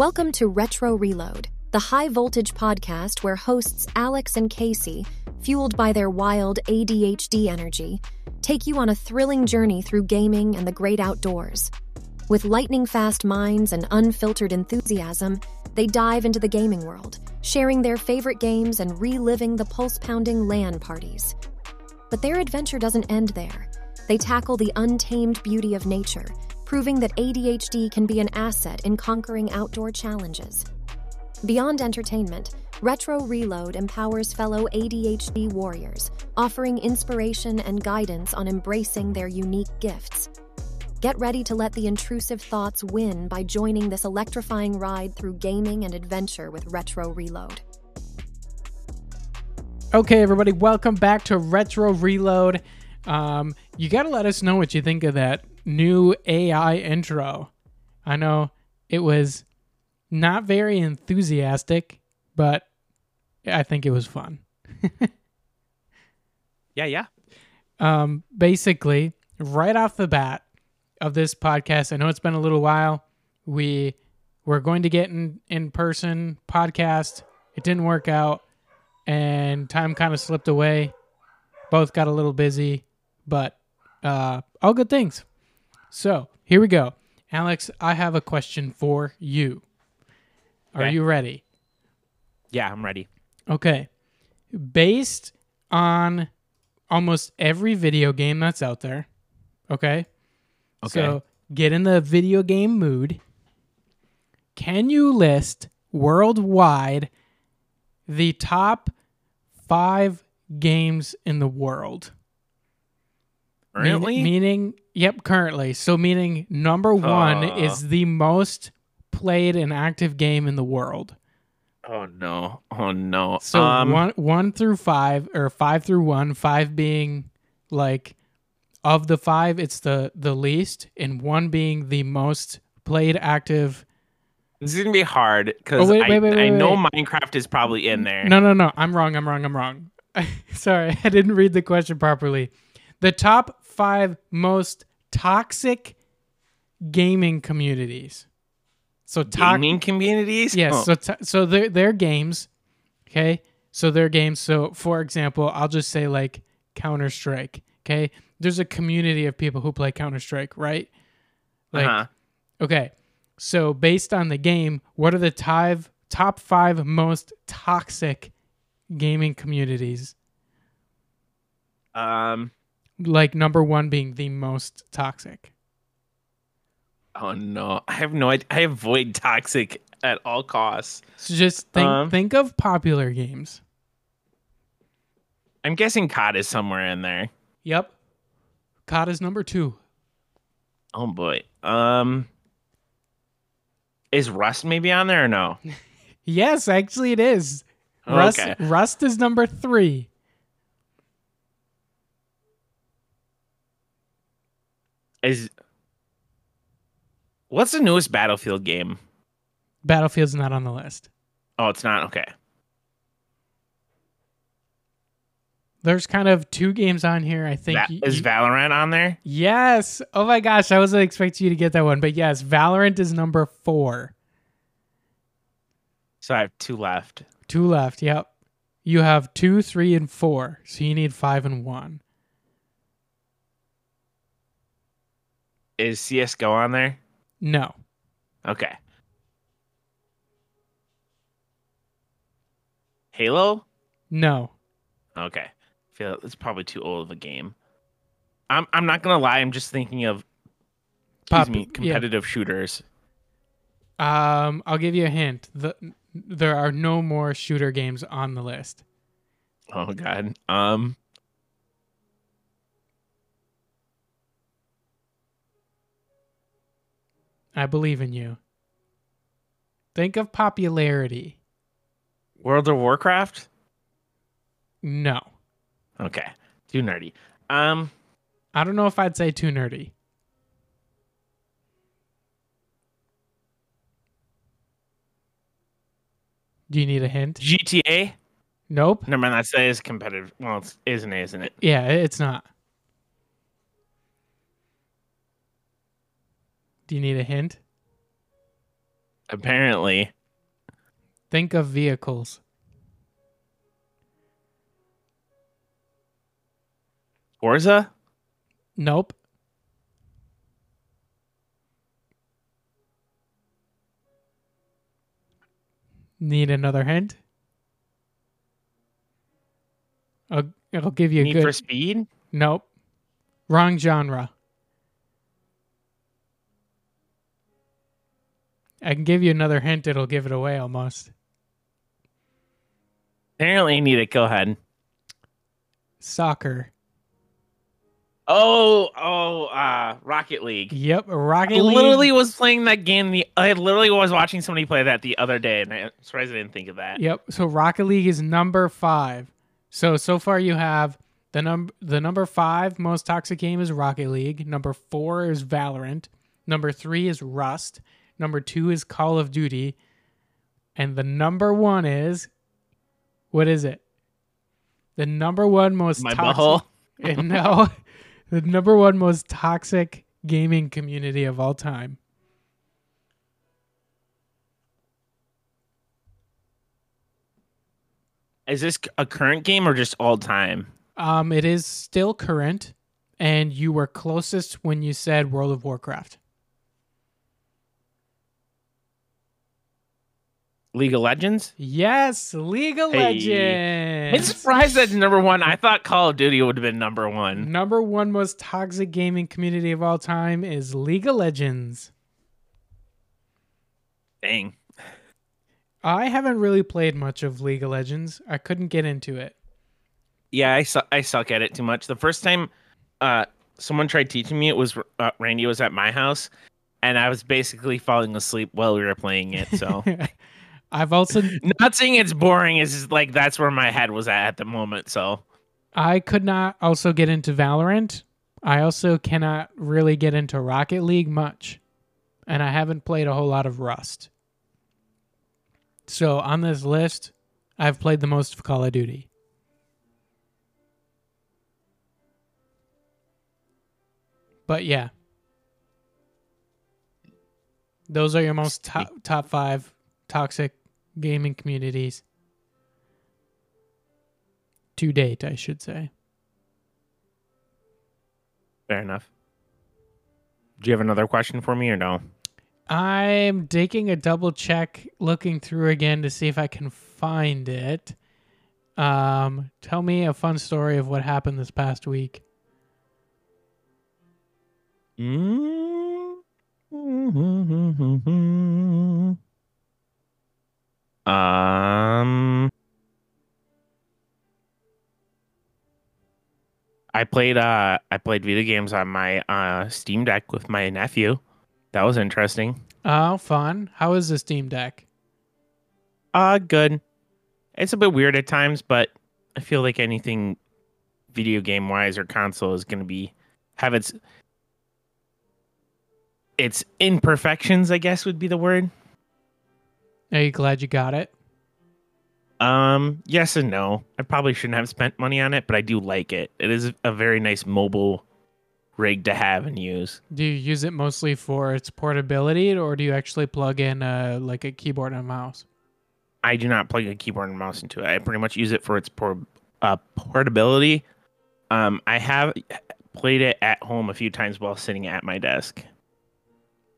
Welcome to Retro Reload, the high voltage podcast where hosts Alex and Casey, fueled by their wild ADHD energy, take you on a thrilling journey through gaming and the great outdoors. With lightning fast minds and unfiltered enthusiasm, they dive into the gaming world, sharing their favorite games and reliving the pulse pounding LAN parties. But their adventure doesn't end there. They tackle the untamed beauty of nature, proving that ADHD can be an asset in conquering outdoor challenges. Beyond entertainment, Retro Reload empowers fellow ADHD warriors, offering inspiration and guidance on embracing their unique gifts. Get ready to let the intrusive thoughts win by joining this electrifying ride through gaming and adventure with Retro Reload. Okay, everybody, welcome back to Retro Reload. Um, you got to let us know what you think of that new AI intro. I know it was not very enthusiastic, but I think it was fun. Yeah, yeah. um, basically, right off the bat of this podcast, I know it's been a little while. We were going to get in in person podcast. It didn't work out, and time kind of slipped away. Both got a little busy, but uh, all good things. So here we go, Alex. I have a question for you. Are Okay. you ready? Yeah, I'm ready. Okay. Based on almost every video game that's out there. Okay. Okay. So get in the video game mood. Can you list worldwide the top five games in the world? Currently? meaning, yep, currently. So meaning number one Uh. is the most played and active game in the world. oh no. Oh no. So um, one one through five, or five through one, five being like of the five, it's the the least, and one being the most played active. this is gonna be hard because Oh, I, I know. Minecraft is probably in there. No, no, no. I'm wrong. I'm wrong. I'm wrong. Sorry, I didn't read the question properly. The top five most toxic gaming communities. So toxic. Gaming communities. Yes. Oh, So t- so their their games, okay. So their games. So for example, I'll just say like Counter Strike. Okay. There's a community of people who play Counter Strike, right? Like uh-huh. okay. So based on the game, what are the top top five most toxic gaming communities? Um. Like number one being the most toxic. Oh no. I have no idea. I avoid toxic at all costs. So just think Um, think of popular games. I'm guessing COD is somewhere in there. Yep. COD is number two. Oh boy. Um. Is Rust maybe on there or no? Yes, actually it is. Rust, Okay. Rust is number three. Is what's the newest Battlefield game? Battlefield's not on the list. Oh, it's not. Okay. There's kind of two games on here. I think. Va- y- is Valorant on there? yes. Oh my gosh, I wasn't expecting you to get that one, but yes, Valorant is number four. So I have two left. Two left. Yep. You have two, three, and four. So you need five and one. Is CS:GO on there? No. Okay. Halo? No. Okay. I feel it's probably too old of a game. I'm I'm not gonna lie. I'm just thinking of Pop- me yeah. competitive shooters. Um, I'll give you a hint. The, there are no more shooter games on the list. Oh god. Um. I believe in you. Think of popularity. World of Warcraft? No. Okay. Too nerdy. Um. I don't know if I'd say too nerdy. Do you need a hint? GTA? Nope. Never mind. That is competitive. Well, it's isn't it? Isn't it? Yeah, it's not. Do you need a hint? Apparently. Think of vehicles. Forza? Nope. Need another hint? Uh, I'll, I'll give you a Need good. for Speed? Nope. Wrong genre. I can give you another hint. It'll give it away almost. Apparently, you need it. Go ahead. Soccer. Oh, oh, uh, Rocket League. Yep. Rocket I League. literally was playing that game. The I literally was watching somebody play that the other day, and I'm surprised I didn't think of that. Yep. So Rocket League is number five. So so far you have the number the number five most toxic game is Rocket League. Number four is Valorant. Number three is Rust. Number two is Call of Duty. And the number one is what is it? The number one most My toxic and no, the number one most toxic gaming community of all time. Is this a current game or just all time? Um, it is still current, and you were closest when you said World of Warcraft. League of Legends? Yes, League of Hey. Legends. I'm surprised that's number one. I thought Call of Duty would have been number one. Number one most toxic gaming community of all time is League of Legends. Dang. I haven't really played much of League of Legends. I couldn't get into it. Yeah, I su- I suck at it too much. The first time uh someone tried teaching me it was uh, Randy was at my house and I was basically falling asleep while we were playing it. So I've also not saying it's boring, is like that's where my head was at at the moment. So I could not also get into Valorant. I also cannot really get into Rocket League much. And I haven't played a whole lot of Rust. So on this list, I've played the most of Call of Duty. But yeah. Those are your most top top 5 toxic gaming communities to date, I should say. fair enough. Do you have another question for me or no? I'm taking a double check, looking through again to see if I can find it. Um, tell me a fun story of what happened this past week. Um, I played uh I played video games on my uh Steam Deck with my nephew. That was interesting. Oh, fun. How is the Steam Deck? Uh good. It's a bit weird at times, but I feel like anything video game wise or console is gonna be have its its imperfections, I guess would be the word. Are you glad you got it? Um, yes and no. I probably shouldn't have spent money on it, but I do like it. It is a very nice mobile rig to have and use. Do you use it mostly for its portability, or do you actually plug in uh, like a keyboard and mouse? I do not plug a keyboard and mouse into it. I pretty much use it for its por- uh, portability. Um, I have played it at home a few times while sitting at my desk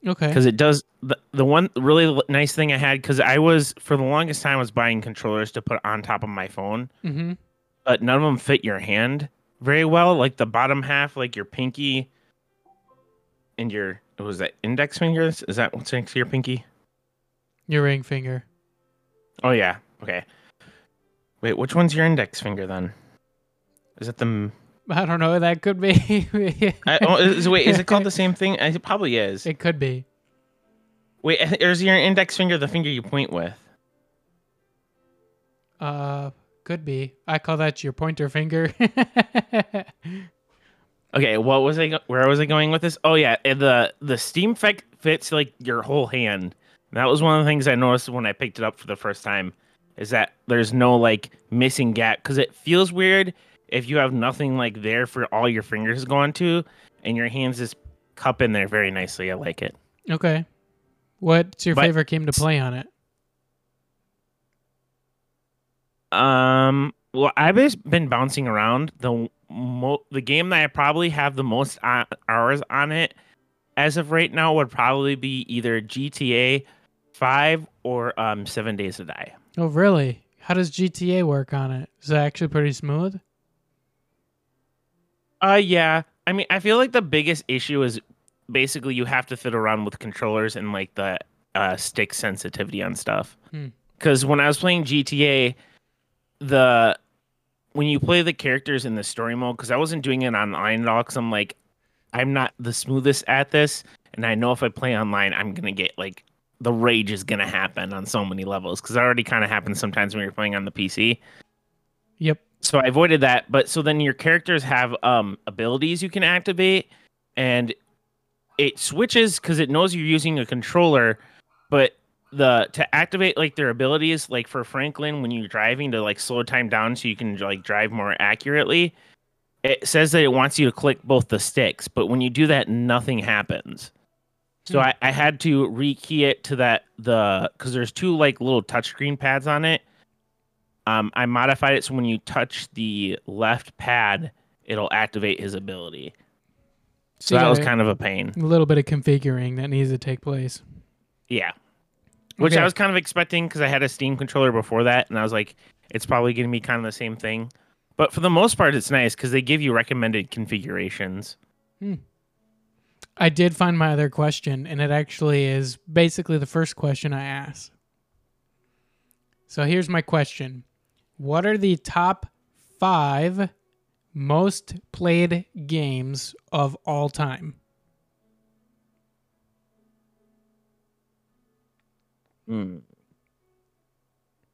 Okay. because it does the, the one really nice thing I had because I was for the longest time was buying controllers to put on top of my phone, Mm-hmm. but none of them fit your hand very well. Like the bottom half, like your pinky and your was that index fingers? Is that what's next to your pinky? Your ring finger. Oh yeah. Okay. Wait, which one's your index finger then? Is it the? I don't know. That could be. I, oh, is, wait, is it called the same thing? Uh, It probably is. It could be. Wait, is your index finger the finger you point with? Uh, could be. I call that your pointer finger. Okay, what was I? Where was I going with this? Oh yeah, the the Steam Deck fits like your whole hand. And that was one of the things I noticed when I picked it up for the first time, is that there's no like missing gap because it feels weird if you have nothing like there for all your fingers going to and your hands just cup in there very nicely. I like it. okay. What's your But- favorite game to play on it? Um. Well, I've just been bouncing around. The mo- the game that I probably have the most on- hours on it as of right now would probably be either GTA Five or um Seven Days to Die. Oh, really? How does GTA work on it? Is it actually pretty smooth? Uh, yeah. I mean, I feel like the biggest issue is basically you have to fit around with controllers and like the uh, stick sensitivity on stuff. Hmm. Because when I was playing GTA, the when you play the characters in the story mode, because I wasn't doing it online at all, because I'm like, I'm not the smoothest at this, and I know if I play online, I'm gonna get like the rage is gonna happen on so many levels, because it already kind of happens sometimes when you're playing on the PC Yep. So I avoided that. But so then your characters have um abilities you can activate, and it switches because it knows you're using a controller. But the to activate like their abilities, like for Franklin, when you're driving to like slow time down so you can like drive more accurately, it says that it wants you to click both the sticks. But when you do that, nothing happens. So Hmm. I, I had to rekey it to that the because there's two like little touchscreen pads on it. Um, I modified it so when you touch the left pad, it'll activate his ability. So that was kind of a pain. a little bit of configuring that needs to take place. Yeah. Which Okay. I was kind of expecting because I had a Steam controller before that, and I was like, it's probably going to be kind of the same thing. But for the most part, it's nice because they give you recommended configurations. I did find my other question, and it actually is basically the first question I asked. So here's my question What are the top five most played games of all time?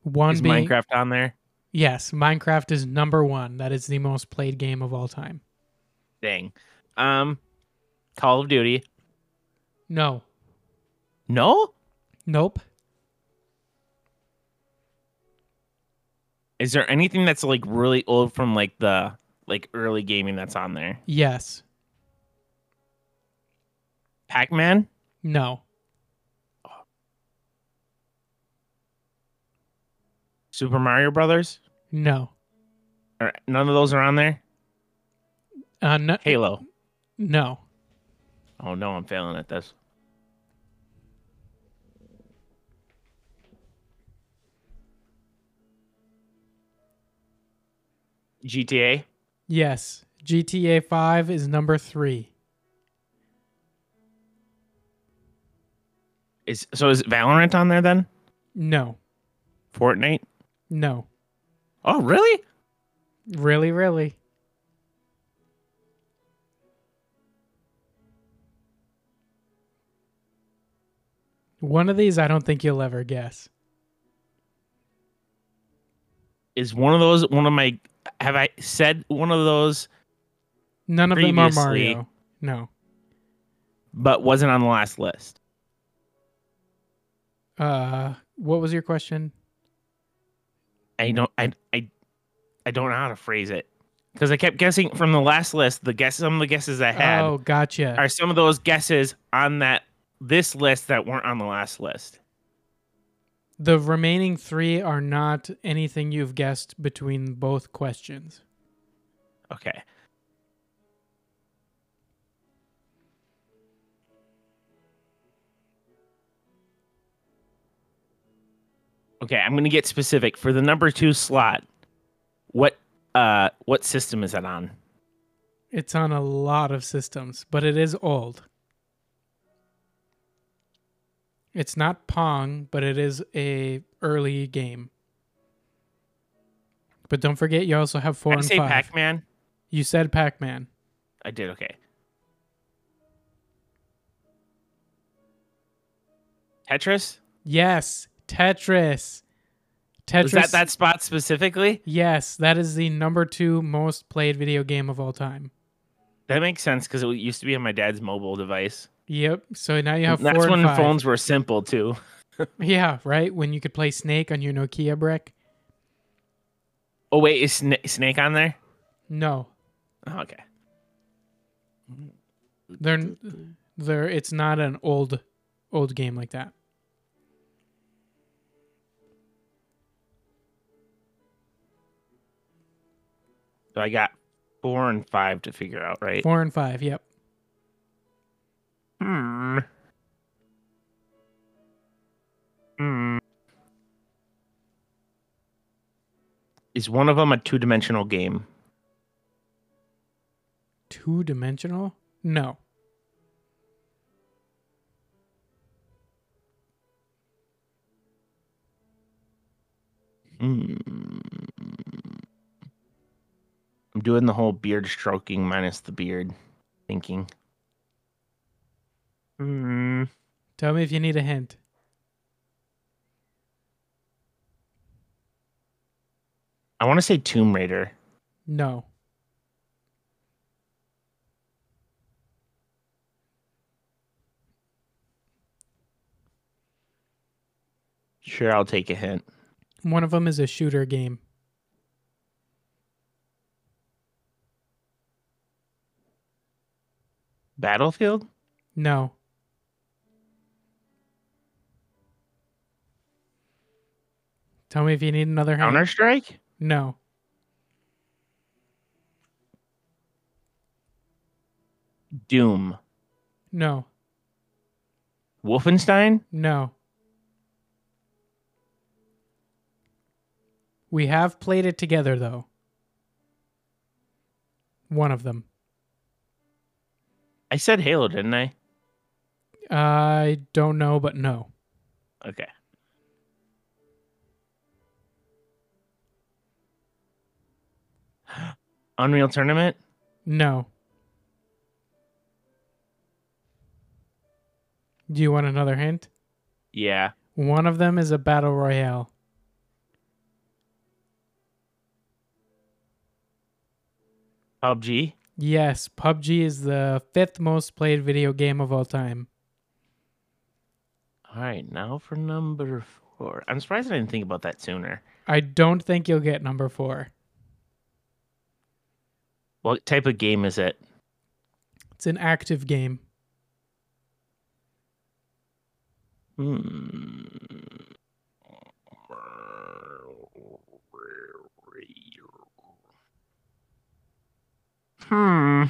One Is being Minecraft on there? yes, Minecraft is number one. That is the most played game of all time. Dang. Um, Call of Duty. No, No? nope. Is there anything that's like really old from like the like early gaming that's on there? Yes, Pac Man? no, Super Mario Brothers? no. Or none of those are on there? Uh, no, Halo. no. Oh no, I'm failing at this. GTA? Yes, GTA 5 is number three. Is so is Valorant on there then? No, Fortnite? no. Oh really? Really, really. One of these I don't think you'll ever guess. Is one of those one of my have I said one of those None of them are Mario. No. but wasn't on the last list? Uh, what was your question? I don't I I I don't know how to phrase it. Because I kept guessing from the last list, the guess some of the guesses I had Oh, gotcha. are some of those guesses on that this list that weren't on the last list. The remaining three are not anything you've guessed between both questions. Okay. Okay, I'm gonna get specific for the number two slot. What uh what system is that on? It's on a lot of systems, but it is old. It's not Pong, but it is a early game. But don't forget, you also have four I and say five. Pac-Man. You said Pac-Man. I did okay. Tetris? Yes, Tetris. Tetris. Was that that spot specifically? Yes, that is the number two most played video game of all time. That makes sense because it used to be on my dad's mobile device. Yep. So now you have. That's when five. phones were simple too. yeah. Right. When you could play Snake on your Nokia brick. Oh wait, is Sna- Snake on there? No. Oh, okay. They're they're it's not an old old game like that. So I got four and five to figure out, right? Four and five. Yep. Is one of them a two-dimensional game? Two dimensional? No. Hmm. I'm doing the whole beard stroking minus the beard thinking. Hmm. Tell me if you need a hint. I want to say Tomb Raider. No. Sure, I'll take a hint. One of them is a shooter game. Battlefield? No. Tell me if you need another hint. Counter Strike? No. Doom. No. Wolfenstein? No. We have played it together though. One of them. I said Halo, didn't I? I don't know, but no. Okay. Unreal Tournament? No. Do you want another hint? Yeah. One of them is a battle royale. PUBG? Yes, PUBG is the fifth most played video game of all time. All right, now for number four. I'm surprised I didn't think about that sooner. I don't think you'll get number four. What type of game is it? It's an active game. Hmm. Hmm.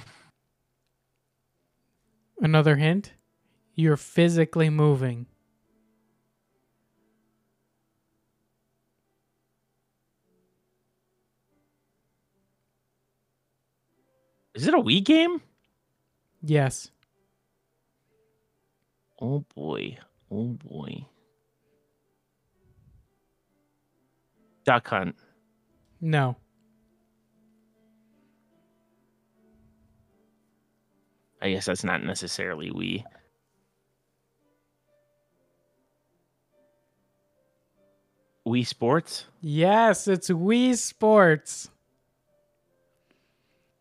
Another hint? You're physically moving. Is it a Wii game? Yes. Oh boy. Oh boy. Duck Hunt. No. I guess that's not necessarily Wii. Wii Sports? Yes, it's Wii Sports.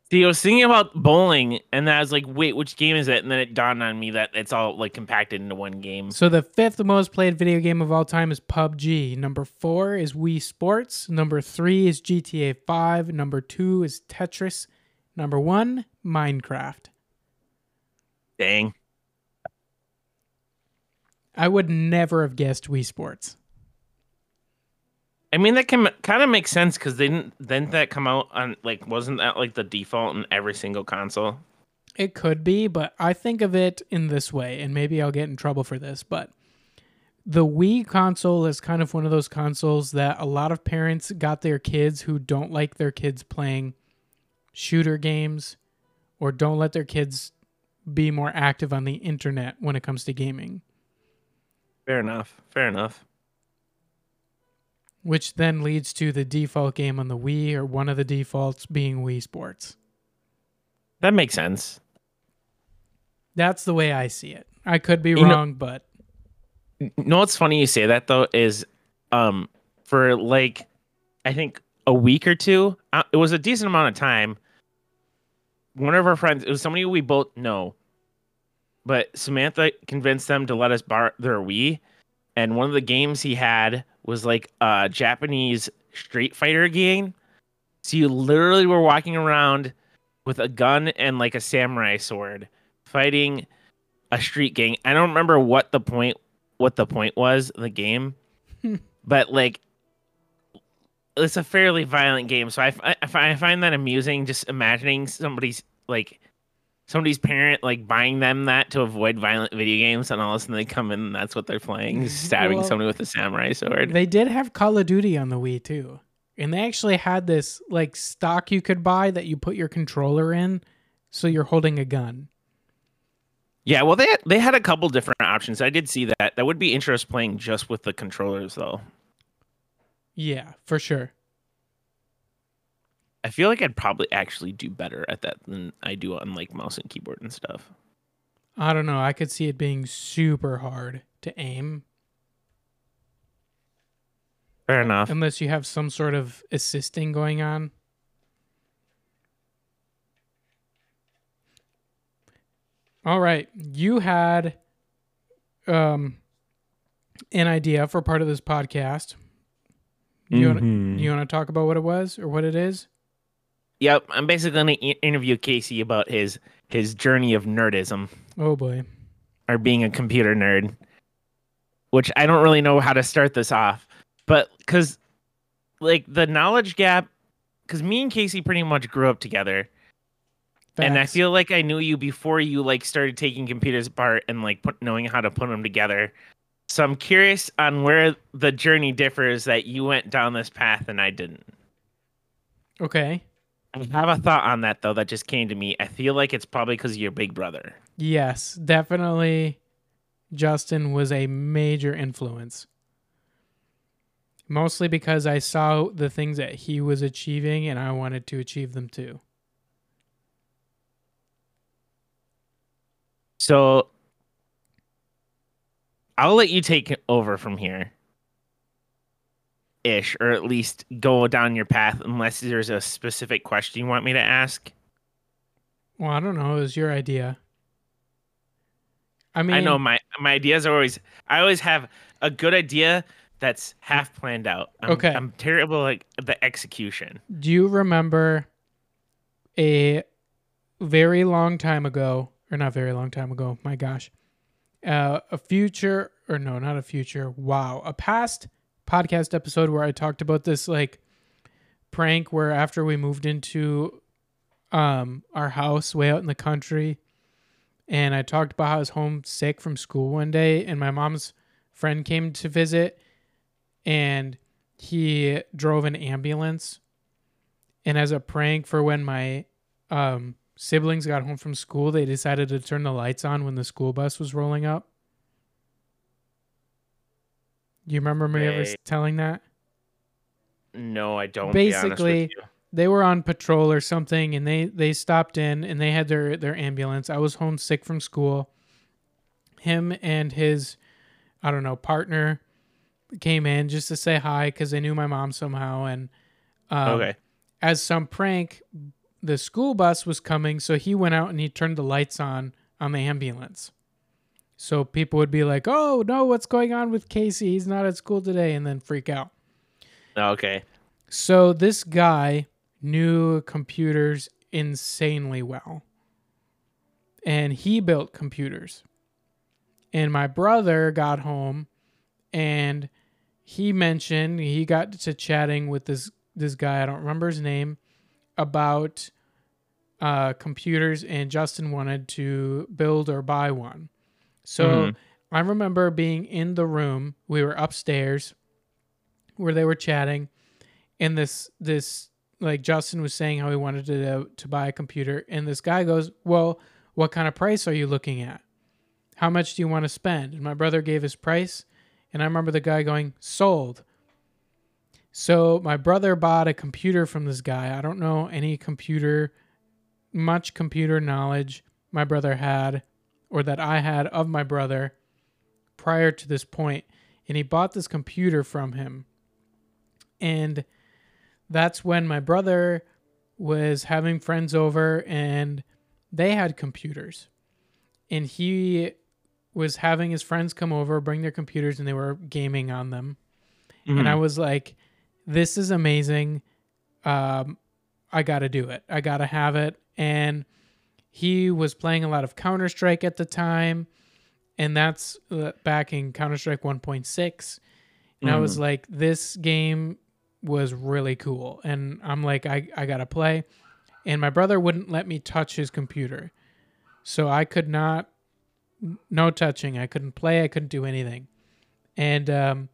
See, I was thinking about bowling, and then I was like, "Wait, which game is it?" And then it dawned on me that it's all like compacted into one game. So the fifth most played video game of all time is PUBG. Number four is Wii Sports. Number three is GTA 5. Number two is Tetris. Number one, Minecraft. Dang. I would never have guessed Wii Sports. I mean, that can kind of make sense because they didn't. Didn't that come out on like? Wasn't that like the default in every single console? It could be, but I think of it in this way, and maybe I'll get in trouble for this, but the Wii console is kind of one of those consoles that a lot of parents got their kids who don't like their kids playing shooter games or don't let their kids be more active on the internet when it comes to gaming, Fair enough. Fair enough. Which then leads to the default game on the Wii or one of the defaults being Wii Sports. That makes sense. That's the way I see it. I could be You know- wrong, but You know what's funny you say that though is, um, for like, I think a week or two, uh, it was a decent amount of time. One of our friends, it was somebody we both know, but Samantha convinced them to let us borrow their Wii, and one of the games he had was like a Japanese Street Fighter game. So you literally were walking around with a gun and like a samurai sword, fighting a street gang. I don't remember what the point what the point was the game, but like it's a fairly violent game, so I, I I find that amusing. Just imagining somebody's like somebody's parent like buying them that to avoid violent video games, and all of a sudden they come in and that's what they're playing, stabbing Well, somebody with a samurai sword. They did have Call of Duty on the Wii too. And they actually had this like stock you could buy that you put your controller in so you're holding a gun. Yeah, well, they had, they had a couple different options. I did see that. That would be interesting playing just with the controllers, though. Yeah, for sure. I feel like I'd probably actually do better at that than I do on like mouse and keyboard and stuff. I don't know. I could see it being super hard to aim Fair enough. unless you have some sort of assisting going on. All right, you had um an idea for part of this podcast. You want Mhm. you want to talk about what it was or what it is? Yep, I'm basically going to interview Casey about his his journey of nerdism Oh boy. or being a computer nerd, which I don't really know how to start this off, but because like the knowledge gap, because me and Casey pretty much grew up together, and I feel like I knew you before you like started taking computers apart and like put, knowing how to put them together. So I'm curious on where the journey differs that you went down this path and I didn't. okay. I have a thought on that though that just came to me. I feel like it's probably because of your big brother. Yes, definitely. Justin was a major influence. Mostly because I saw the things that he was achieving and I wanted to achieve them too. So I'll let you take over from here. Ish, or at least go down your path unless there's a specific question you want me to ask. Well, I don't know. It was your idea. I mean, I know my my ideas are always I always have a good idea that's half planned out. I'm, Okay. I'm terrible like the execution. Do you remember a very long time ago, or not very long time ago? My gosh, uh, a future, or no, not a future. Wow, a past podcast episode where I talked about this like prank where after we moved into um our house way out in the country, and I talked about how I was homesick from school one day, and my mom's friend came to visit, and he drove an ambulance and as a prank for when my um, siblings got home from school, they decided to turn the lights on when the school bus was rolling up. You remember me ever telling that? No, I don't. Basically. They were on patrol or something, and they they stopped in and they had their their ambulance. I was homesick from school. Him and his, I don't know, partner came in just to say hi because they knew my mom somehow, and um, okay. as some prank, the school bus was coming, so he went out and he turned the lights on on the ambulance. So people would be like, "Oh no, what's going on with Casey? He's not at school today," and then freak out. Okay. So this guy knew computers insanely well. And he built computers. And my brother got home and he mentioned he got to chatting with this this guy, I don't remember his name, about uh, computers and Justin wanted to build or buy one. So Mhm. I remember being in the room. We were upstairs where they were chatting and this this like Justin was saying how he wanted to to buy a computer and this guy goes, "Well, what kind of price are you looking at? How much do you want to spend?" And my brother gave his price, and I remember the guy going, "Sold." So my brother bought a computer from this guy. I don't know any computer much computer knowledge my brother had or that I had of my brother prior to this point, and he bought this computer from him. And that's when my brother was having friends over and they had computers. And he was having his friends come over, bring their computers, and they were gaming on them. And I was like, this is amazing. Um, I got to do it. I got to have it. And he was playing a lot of Counter Strike at the time. And that's uh, back in Counter Strike 1.6. And I was like, this game was really cool. And I'm like, I, I gotta play. And my brother wouldn't let me touch his computer. So I could not no touching. I couldn't play, I couldn't do anything. And um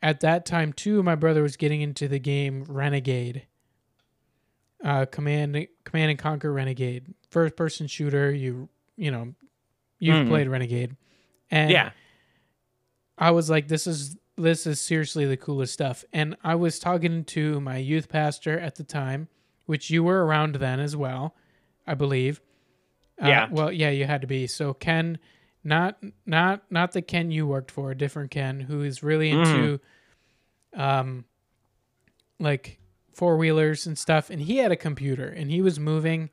at that time too, my brother was getting into the game Renegade. Uh Command Command and Conquer Renegade. First person shooter, you you know, you've Mhm. played Renegade. And Yeah. I was like, this is this is seriously the coolest stuff. And I was talking to my youth pastor at the time, which you were around then as well, I believe. Uh, Yeah. well, yeah, you had to be. So Ken, not not not the Ken you worked for, a different Ken who is really into, um, like four wheelers and stuff. And he had a computer and he was moving,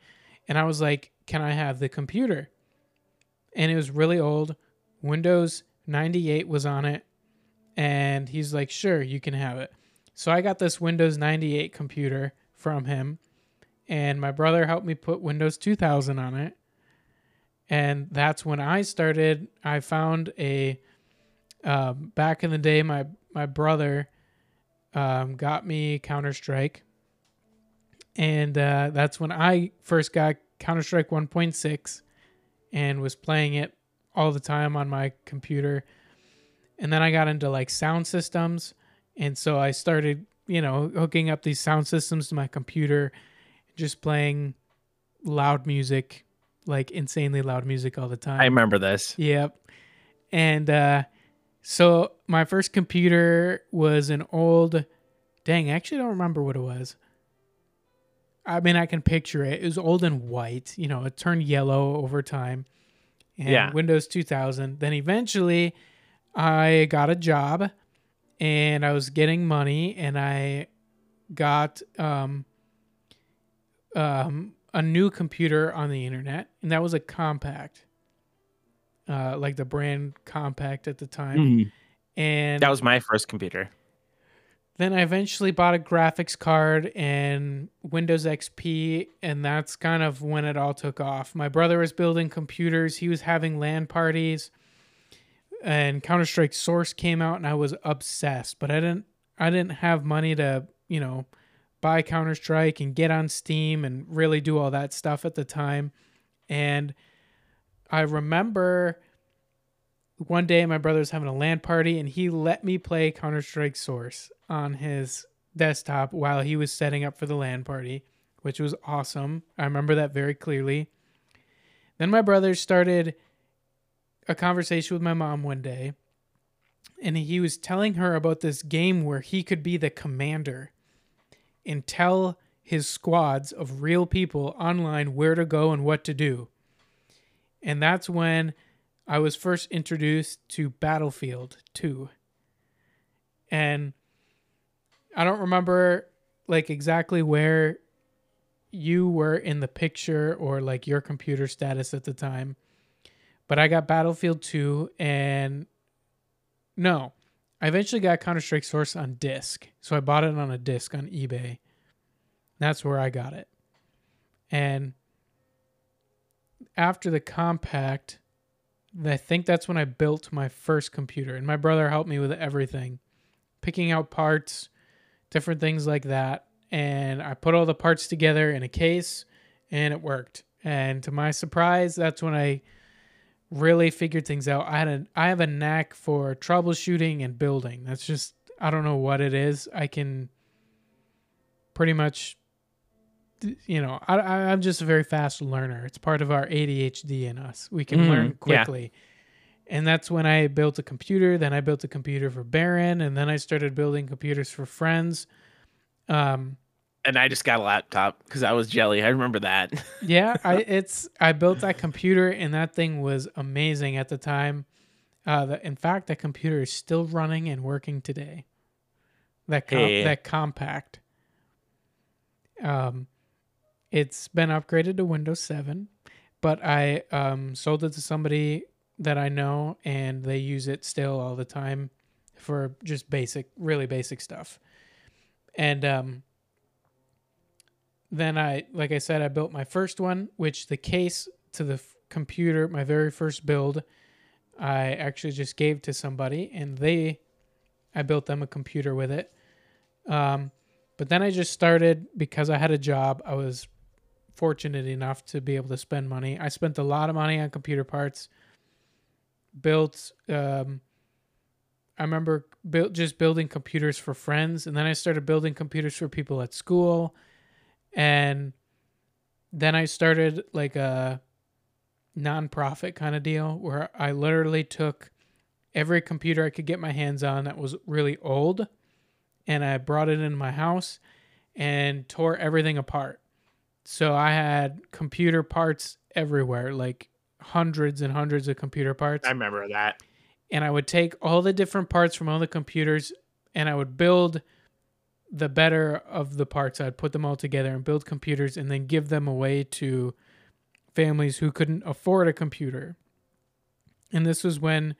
and I was like, can I have the computer? And it was really old. Windows 98 was on it. And he's like, sure, you can have it. So I got this Windows 98 computer from him. And my brother helped me put Windows 2000 on it. And that's when I started. I found a, um, back in the day, my, my brother um, got me Counter Strike. And uh, that's when I first got Counter Strike 1.6 and was playing it all the time on my computer. And then I got into like sound systems. And so I started, you know, hooking up these sound systems to my computer, just playing loud music, like insanely loud music all the time. I remember this. Yep. And uh, so my first computer was an old, dang, I actually don't remember what it was. I mean, I can picture it. It was old and white. You know, it turned yellow over time. And Yeah. Windows 2000. Then eventually, I got a job, and I was getting money, and I got um, um, a new computer on the internet, and that was a Compaq, uh, like the brand Compaq at the time. And That was my first computer. Then I eventually bought a graphics card and Windows XP, and that's kind of when it all took off. My brother was building computers, he was having LAN parties, and Counter Strike Source came out, and I was obsessed. But I didn't, I didn't have money to, you know, buy Counter Strike and get on Steam and really do all that stuff at the time. And I remember one day my brother was having a LAN party and he let me play Counter Strike Source on his desktop while he was setting up for the LAN party, which was awesome. I remember that very clearly. Then my brother started a conversation with my mom one day and he was telling her about this game where he could be the commander and tell his squads of real people online where to go and what to do. And that's when I was first introduced to Battlefield 2. And I don't remember like exactly where you were in the picture or like your computer status at the time. But I got Battlefield 2 and no, I eventually got Counter Strike Source on disc. So I bought it on a disc on eBay. That's where I got it. And after the Compaq, I think that's when I built my first computer. And my brother helped me with everything picking out parts, different things like that. And I put all the parts together in a case and it worked. And to my surprise, that's when I really figured things out. I had a I have a knack for troubleshooting and building. That's just I don't know what it is. I can pretty much you know, I, I I'm just a very fast learner. It's part of our ADHD in us. We can Mhm, learn yeah. quickly. And that's when I built a computer. Then I built a computer for Baron, and then I started building computers for friends. Um, And I just got a laptop because I was jelly. I remember that. yeah, I it's I built that computer, and that thing was amazing at the time. Uh, the, in fact, that computer is still running and working today. That com- Hey. that Compaq. Um, it's been upgraded to Windows Seven, but I um sold it to somebody that I know, and they use it still all the time for just basic, really basic stuff. And um, then I, like I said, I built my first one, which the case to the f- computer, my very first build, I actually just gave to somebody, and they, I built them a computer with it. Um, but then I just started because I had a job. I was fortunate enough to be able to spend money. I spent a lot of money on computer parts. Built, um, I remember built just building computers for friends, and then I started building computers for people at school, and then I started like a nonprofit kind of deal where I literally took every computer I could get my hands on that was really old, and I brought it into my house and tore everything apart so I had computer parts everywhere, like hundreds and hundreds of computer parts. I remember that. And I would take all the different parts from all the computers and I would build the better of the parts. I'd put them all together and build computers and then give them away to families who couldn't afford a computer. And this was when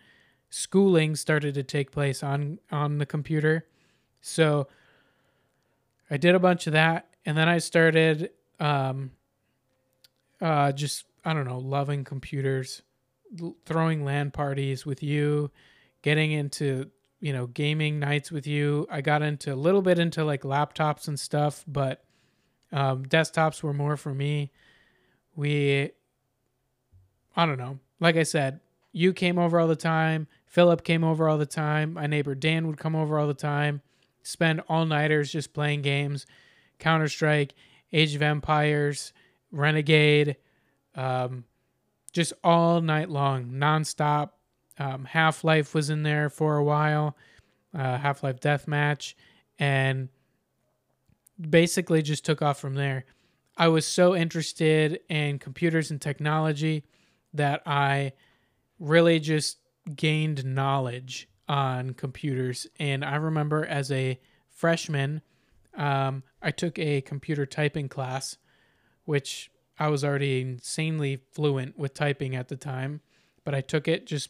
schooling started to take place on on the computer. So I did a bunch of that and then I started um, uh, just I don't know, loving computers, l- throwing LAN parties with you, getting into you know gaming nights with you. I got into a little bit into like laptops and stuff, but um, desktops were more for me. We, I don't know. Like I said, you came over all the time. Philip came over all the time. My neighbor Dan would come over all the time. Spend all nighters just playing games, Counter Strike Age of Empires, Renegade, um, just all night long, nonstop. Um, Half Life was in there for a while, uh, Half Life Deathmatch, and basically just took off from there. I was so interested in computers and technology that I really just gained knowledge on computers. And I remember as a freshman, um, I took a computer typing class, which I was already insanely fluent with typing at the time, but I took it just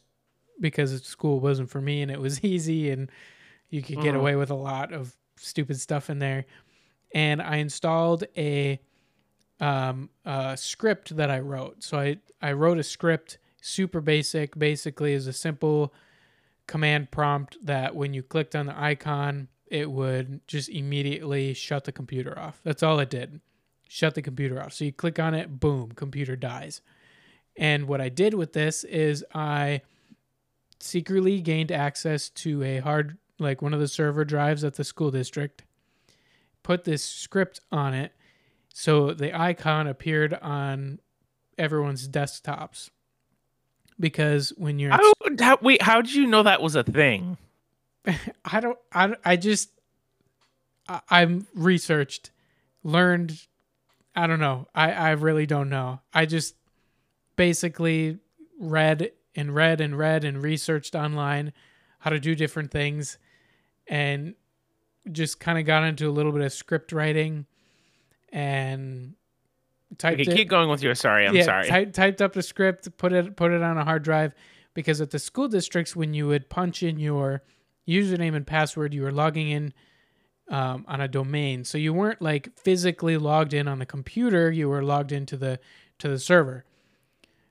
because school wasn't for me and it was easy and you could get mm-hmm. away with a lot of stupid stuff in there. And I installed a, um, a script that I wrote. So I, I wrote a script, super basic, basically is a simple command prompt that when you clicked on the icon, it would just immediately shut the computer off. That's all it did. Shut the computer off. So you click on it, boom, computer dies. And what I did with this is I secretly gained access to a hard, like one of the server drives at the school district, put this script on it. So the icon appeared on everyone's desktops. Because when you're. How, how, wait, how did you know that was a thing? I don't. I. I just. I, I'm researched, learned. I don't know. I. I really don't know. I just basically read and read and read and researched online how to do different things, and just kind of got into a little bit of script writing, and typed okay, it. Keep going with your sorry. I'm yeah, sorry. Ty- typed up the script, put it put it on a hard drive, because at the school districts when you would punch in your username and password, you were logging in um, on a domain. So you weren't like physically logged in on the computer. You were logged into the to the server.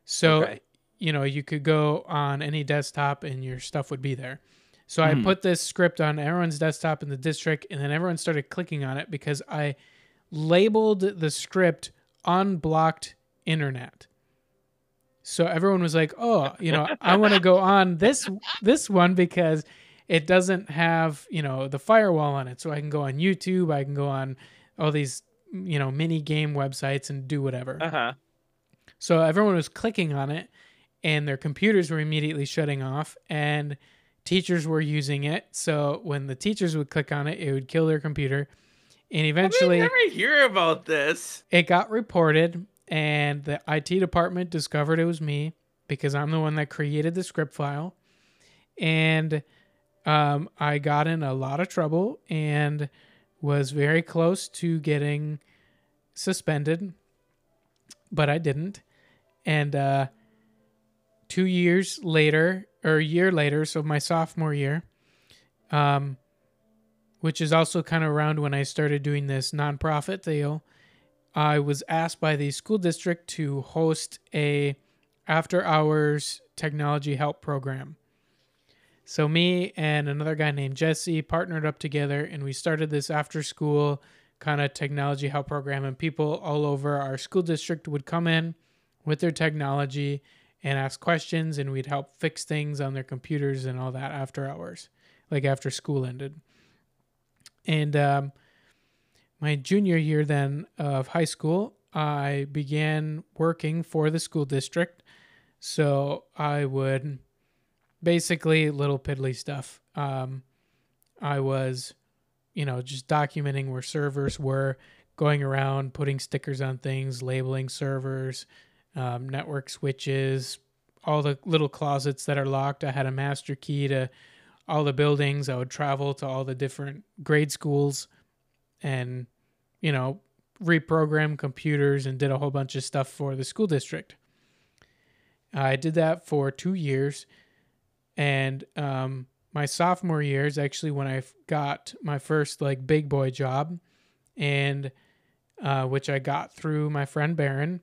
So okay. you know you could go on any desktop and your stuff would be there. So mm. I hmm. put this script on everyone's desktop in the district, and then everyone started clicking on it because I labeled the script unblocked internet. So everyone was like, "Oh, you know, I want to go on this this one because it doesn't have you know the firewall on it. So i can go on youtube i can go on all these you know mini game websites and do whatever. Uh-huh. So everyone was clicking on it and their computers were immediately shutting off and teachers were using it. So when the teachers would click on it it would kill their computer. And eventually I never hear about this. it got reported and the IT department discovered it was me because I'm the one that created the script file. And um, I got in a lot of trouble and was very close to getting suspended, but I didn't. And uh, two years later, or a year later, so my sophomore year, um, which is also kind of around when I started doing this nonprofit deal, I was asked by the school district to host a after hours technology help program. So me and another guy named Jesse partnered up together and we started this after school kind of technology help program and people all over our school district would come in with their technology and ask questions and we'd help fix things on their computers and all that after hours, like after school ended. And um, my junior year then of high school, I began working for the school district. So I would basically little piddly stuff. Um, I was, you know, just documenting where servers were, going around, putting stickers on things, labeling servers, um, network switches, all the little closets that are locked. I had a master key to all the buildings. I would travel to all the different grade schools and, you know, reprogram computers and did a whole bunch of stuff for the school district. I did that for two years. And um, my sophomore year is actually when I got my first like big boy job, and uh, which I got through my friend Baron.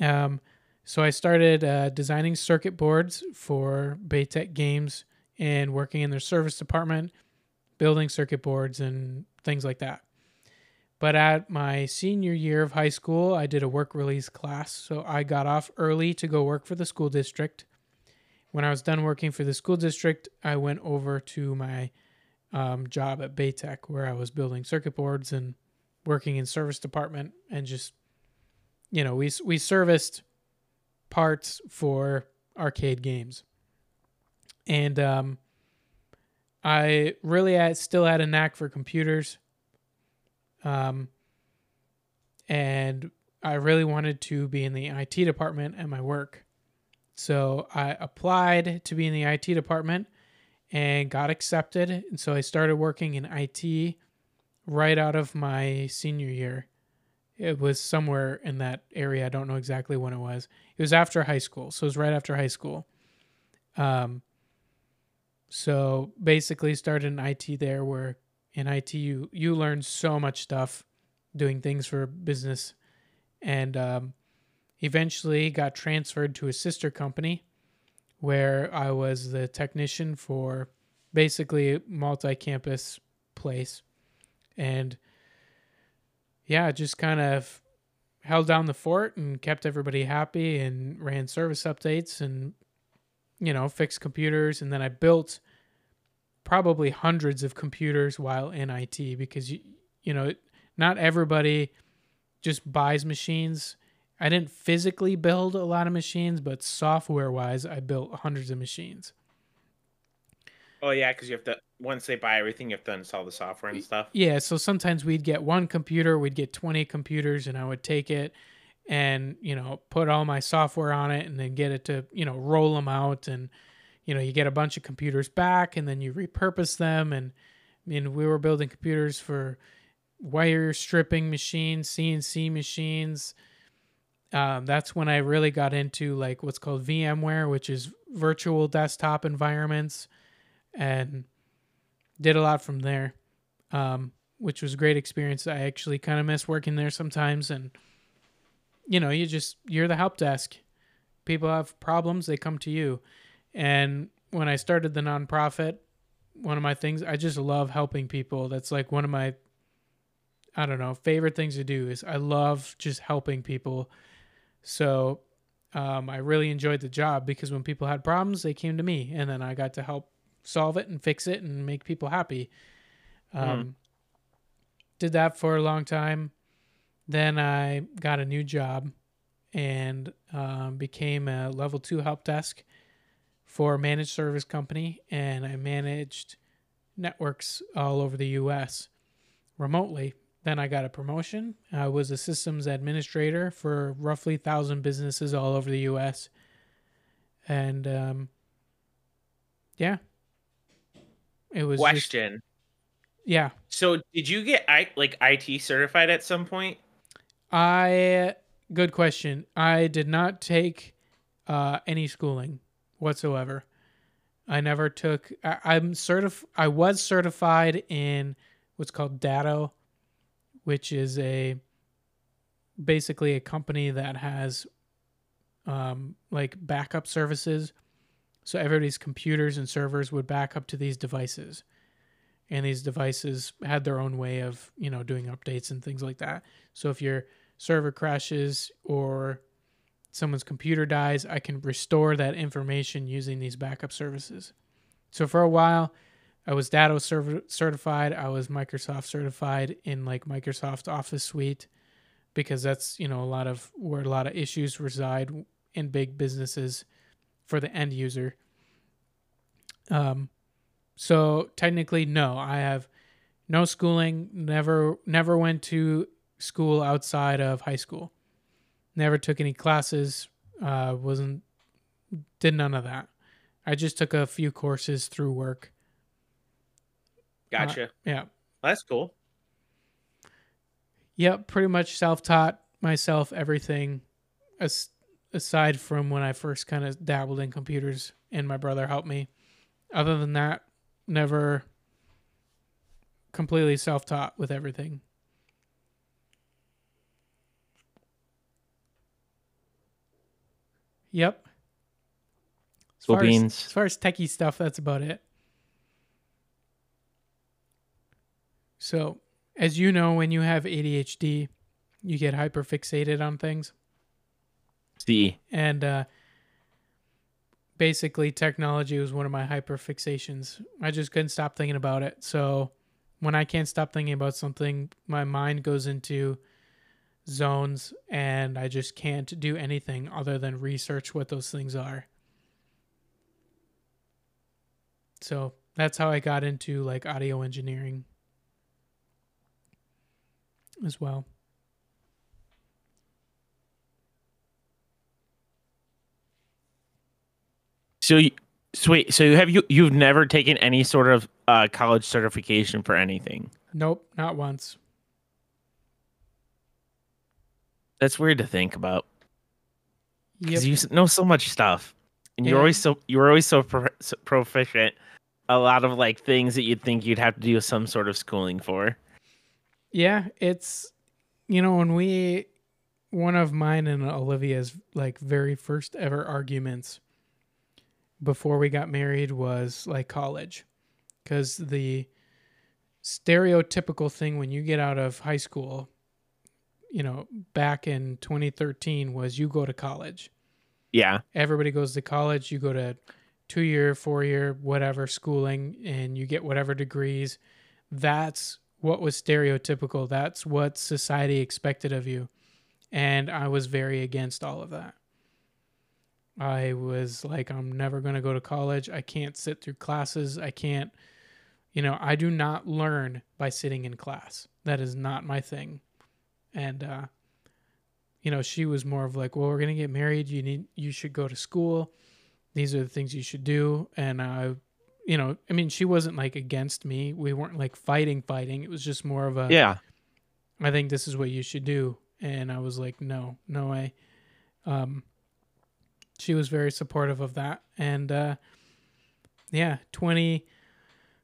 Um, so I started uh, designing circuit boards for Baytek Games and working in their service department, building circuit boards and things like that. But at my senior year of high school, I did a work release class. So I got off early to go work for the school district. When I was done working for the school district, I went over to my um, job at Baytek where I was building circuit boards and working in service department and just, you know, we, we serviced parts for arcade games. And um, I really still had a knack for computers. Um, and I really wanted to be in the IT department at my work. So I applied to be in the IT department and got accepted. And so I started working in IT right out of my senior year. It was somewhere in that area. I don't know exactly when it was. It was after high school. So it was right after high school. Um, so basically started in IT there where in IT you you learn so much stuff doing things for business and um, eventually got transferred to a sister company where I was the technician for basically a multi-campus place. And yeah just kind of held down the fort and kept everybody happy and ran service updates and you know fixed computers. And then I built probably hundreds of computers while in IT because you you know not everybody just buys machines I didn't physically build a lot of machines, but software wise, I built hundreds of machines. Oh yeah, because you have to once they buy everything, you have to install the software and stuff. Yeah, so sometimes we'd get one computer, we'd get twenty computers, and I would take it and you know put all my software on it, and then get it to you know roll them out, and you know you get a bunch of computers back, and then you repurpose them, and I mean we were building computers for wire stripping machines, CNC machines um, that's when I really got into like what's called VMware, which is virtual desktop environments, and did a lot from there, um, which was a great experience. I actually kind of miss working there sometimes, and you know, you just you're the help desk. People have problems, they come to you, and when I started the nonprofit, one of my things I just love helping people. That's like one of my I don't know favorite things to do is I love just helping people so um, I really enjoyed the job because when people had problems, they came to me, and then I got to help solve it and fix it and make people happy. Um, mm. Did that for a long time. Then I got a new job and um, became a level two help desk for a managed service company, and I managed networks all over the U.S. remotely then I got a promotion. I was a systems administrator for roughly thousand businesses all over the U.S. And um, yeah, it was question. Just, yeah. So did you get I like IT certified at some point? I good question. I did not take uh, any schooling whatsoever. I never took. I, I'm certif. I was certified in what's called Datto which is a basically a company that has um, like backup services. So everybody's computers and servers would back up to these devices. And these devices had their own way of, you know, doing updates and things like that. So if your server crashes or someone's computer dies, I can restore that information using these backup services. So for a while, I was Datto certified. I was Microsoft certified in like Microsoft Office Suite because that's you know a lot of where a lot of issues reside in big businesses for the end user. Um, so technically, no, I have no schooling. Never, never went to school outside of high school. Never took any classes. Uh, wasn't did none of that. I just took a few courses through work. Gotcha. Uh, yeah. That's cool. Yep, pretty much self-taught myself everything as, aside from when I first kind of dabbled in computers and my brother helped me. Other than that, never completely self-taught with everything. Yep. As Cool far as, as far as techie stuff, that's about it. So, as you know, when you have ADHD, you get hyperfixated on things. See, And uh, basically, technology was one of my hyperfixations. I just couldn't stop thinking about it. So, when I can't stop thinking about something, my mind goes into zones and I just can't do anything other than research what those things are. So, that's how I got into like audio engineering as well. so sweet. So have you you've never taken any sort of uh, college certification for anything? Nope, not once. That's weird to think about Yep. because you know so much stuff, and you're always so you're always so, pro- so proficient. A lot of like things that you'd think you'd have to do some sort of schooling for. Yeah, it's you know when we one of mine and Olivia's like very first ever arguments before we got married was like college. Cuz the stereotypical thing when you get out of high school you know back in 2013 was you go to college. Yeah, everybody goes to college you go to two year four year whatever schooling and you get whatever degrees. That's what was stereotypical that's what society expected of you. And i was very against all of that. I was like i'm never going to go to college. I can't sit through classes. I can't you know i do not learn by sitting in class. That is not my thing. And uh you know she was more of like well we're going to get married. You need you should go to school. These are the things you should do. And uh you know i mean she wasn't like against me we weren't like fighting fighting it was just more of a yeah. I think this is what you should do. And I was like, no, no way. Um, she was very supportive of that. And uh, yeah, 20,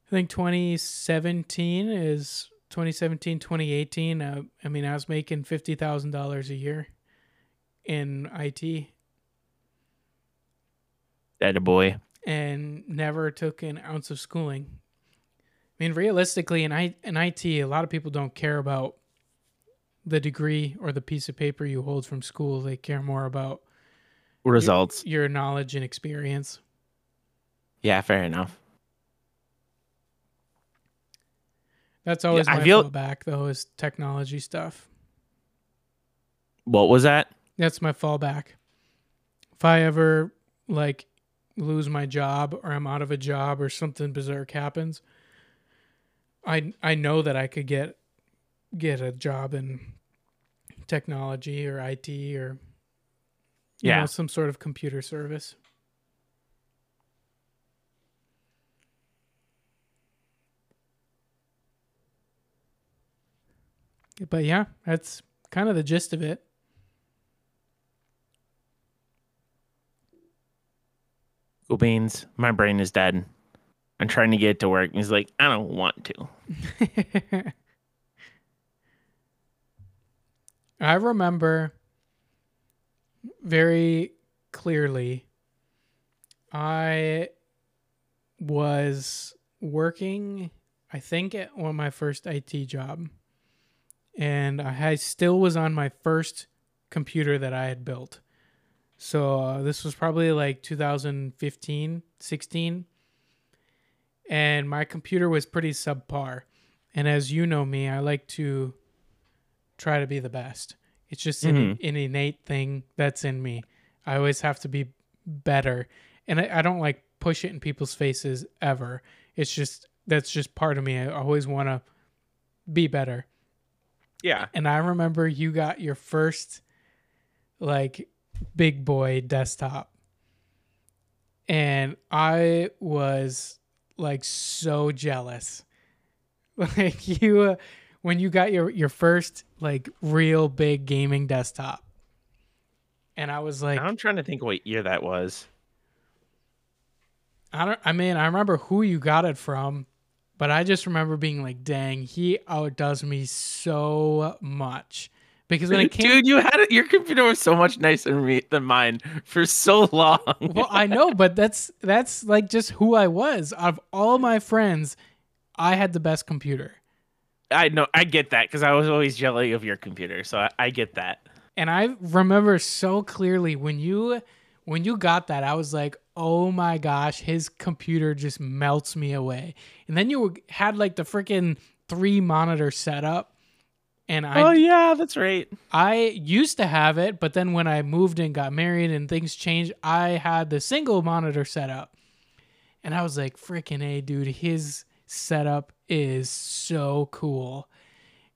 I think 2017 is 2017, 2018. Uh, I mean, I was making $50,000 a year in IT That a boy. And never took an ounce of schooling. I mean, realistically, in, I, in IT, a lot of people don't care about the degree or the piece of paper you hold from school. They care more about Results. your knowledge and experience. Yeah, fair enough. That's always I my feel- fallback, though, is technology stuff. What was that? That's my fallback. If I ever like lose my job or I'm out of a job or something berserk happens, I I know that I could get get a job in technology or IT or you Yeah. know, some sort of computer service. But yeah, that's kind of the gist of it. Beans. My brain is dead. I'm trying to get it to work. He's like, I don't want to. I remember very clearly I was working, I think, at one of my first IT job, and I still was on my first computer that I had built. So uh, this was probably like 2015, 16, and my computer was pretty subpar. And as you know me, I like to try to be the best. It's just an, Mhm. an innate thing that's in me. I always have to be better, and I, I don't like push it in people's faces ever. It's just that's just part of me. I always want to be better. Yeah. And I remember you got your first like big boy desktop. And I was like so jealous. Like you uh, when you got your your first like real big gaming desktop. And I was like Now I'm trying to think what year that was. I don't I mean, I remember who you got it from, but I just remember being like, "Dang, he outdoes me so much." Because when it came Dude, you had it, your computer was so much nicer than, me, than mine for so long. well, I know, but that's that's like just who I was. Out of all my friends, I had the best computer. I know, I get that because I was always jelly of your computer, so I, I get that. And I remember so clearly when you when you got that, I was like, "Oh my gosh, his computer just melts me away." And then you had like the freaking three monitor setup, and I oh yeah, that's right. I used to have it, but then when I moved and got married and things changed, I had the single monitor setup. And I was like, freaking A, dude, his setup is so cool.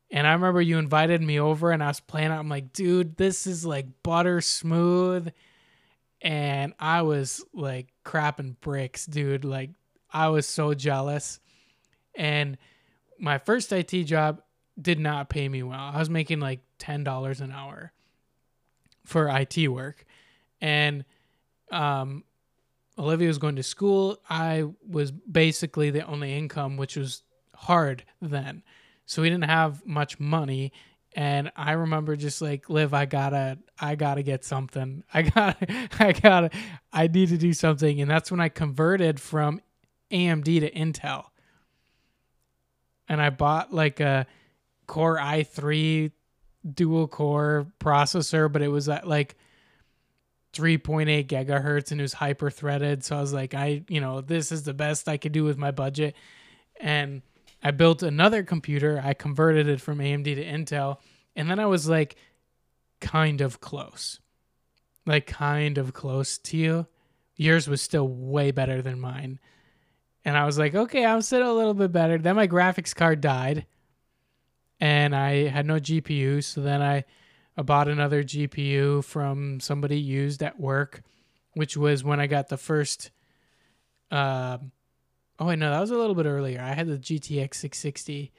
And I remember you invited me over and I was playing. I'm like, dude, this is like butter smooth. And I was like crapping bricks, dude. Like, I was so jealous. And my first IT job did not pay me well. I was making like $10 an hour for IT work. And um, Olivia was going to school. I was basically the only income, which was hard then. So we didn't have much money. And I remember just like, Liv, I gotta, I gotta get something. I gotta, I gotta, I need to do something. And that's when I converted from AMD to Intel. And I bought like a Core i3 dual core processor, but it was at like 3.8 gigahertz and it was hyper threaded. So I was like, I, you know, this is the best I could do with my budget. And I built another computer. I converted it from AMD to Intel. And then I was like, kind of close. Like, kind of close to you. Yours was still way better than mine. And I was like, okay, I'm still a little bit better. Then my graphics card died and I had no GPU. So then I, bought another GPU from somebody used at work, which was when I got the first. Uh, oh, wait, no, that was a little bit earlier. I had the GTX 660.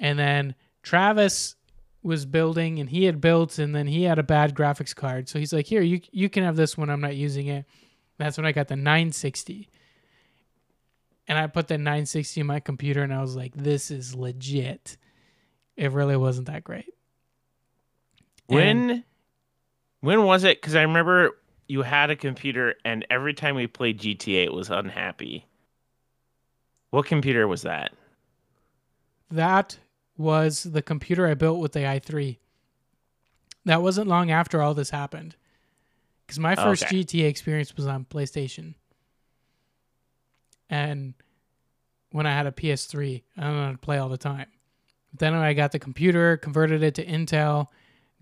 And then Travis was building and he had built and then he had a bad graphics card. So he's like, here, you, you can have this one. I'm not using it. That's when I got the 960 and I put the 960 in my computer and I was like, this is legit. It really wasn't that great. And- When when was it? Because I remember you had a computer, and every time we played GTA, it was unhappy. What computer was that? that was the computer I built with the i3. That wasn't long after all this happened. Because my oh, first Okay. GTA experience was on PlayStation. And when I had a PS3, I don't know how to play all the time. Then I got the computer, converted it to Intel,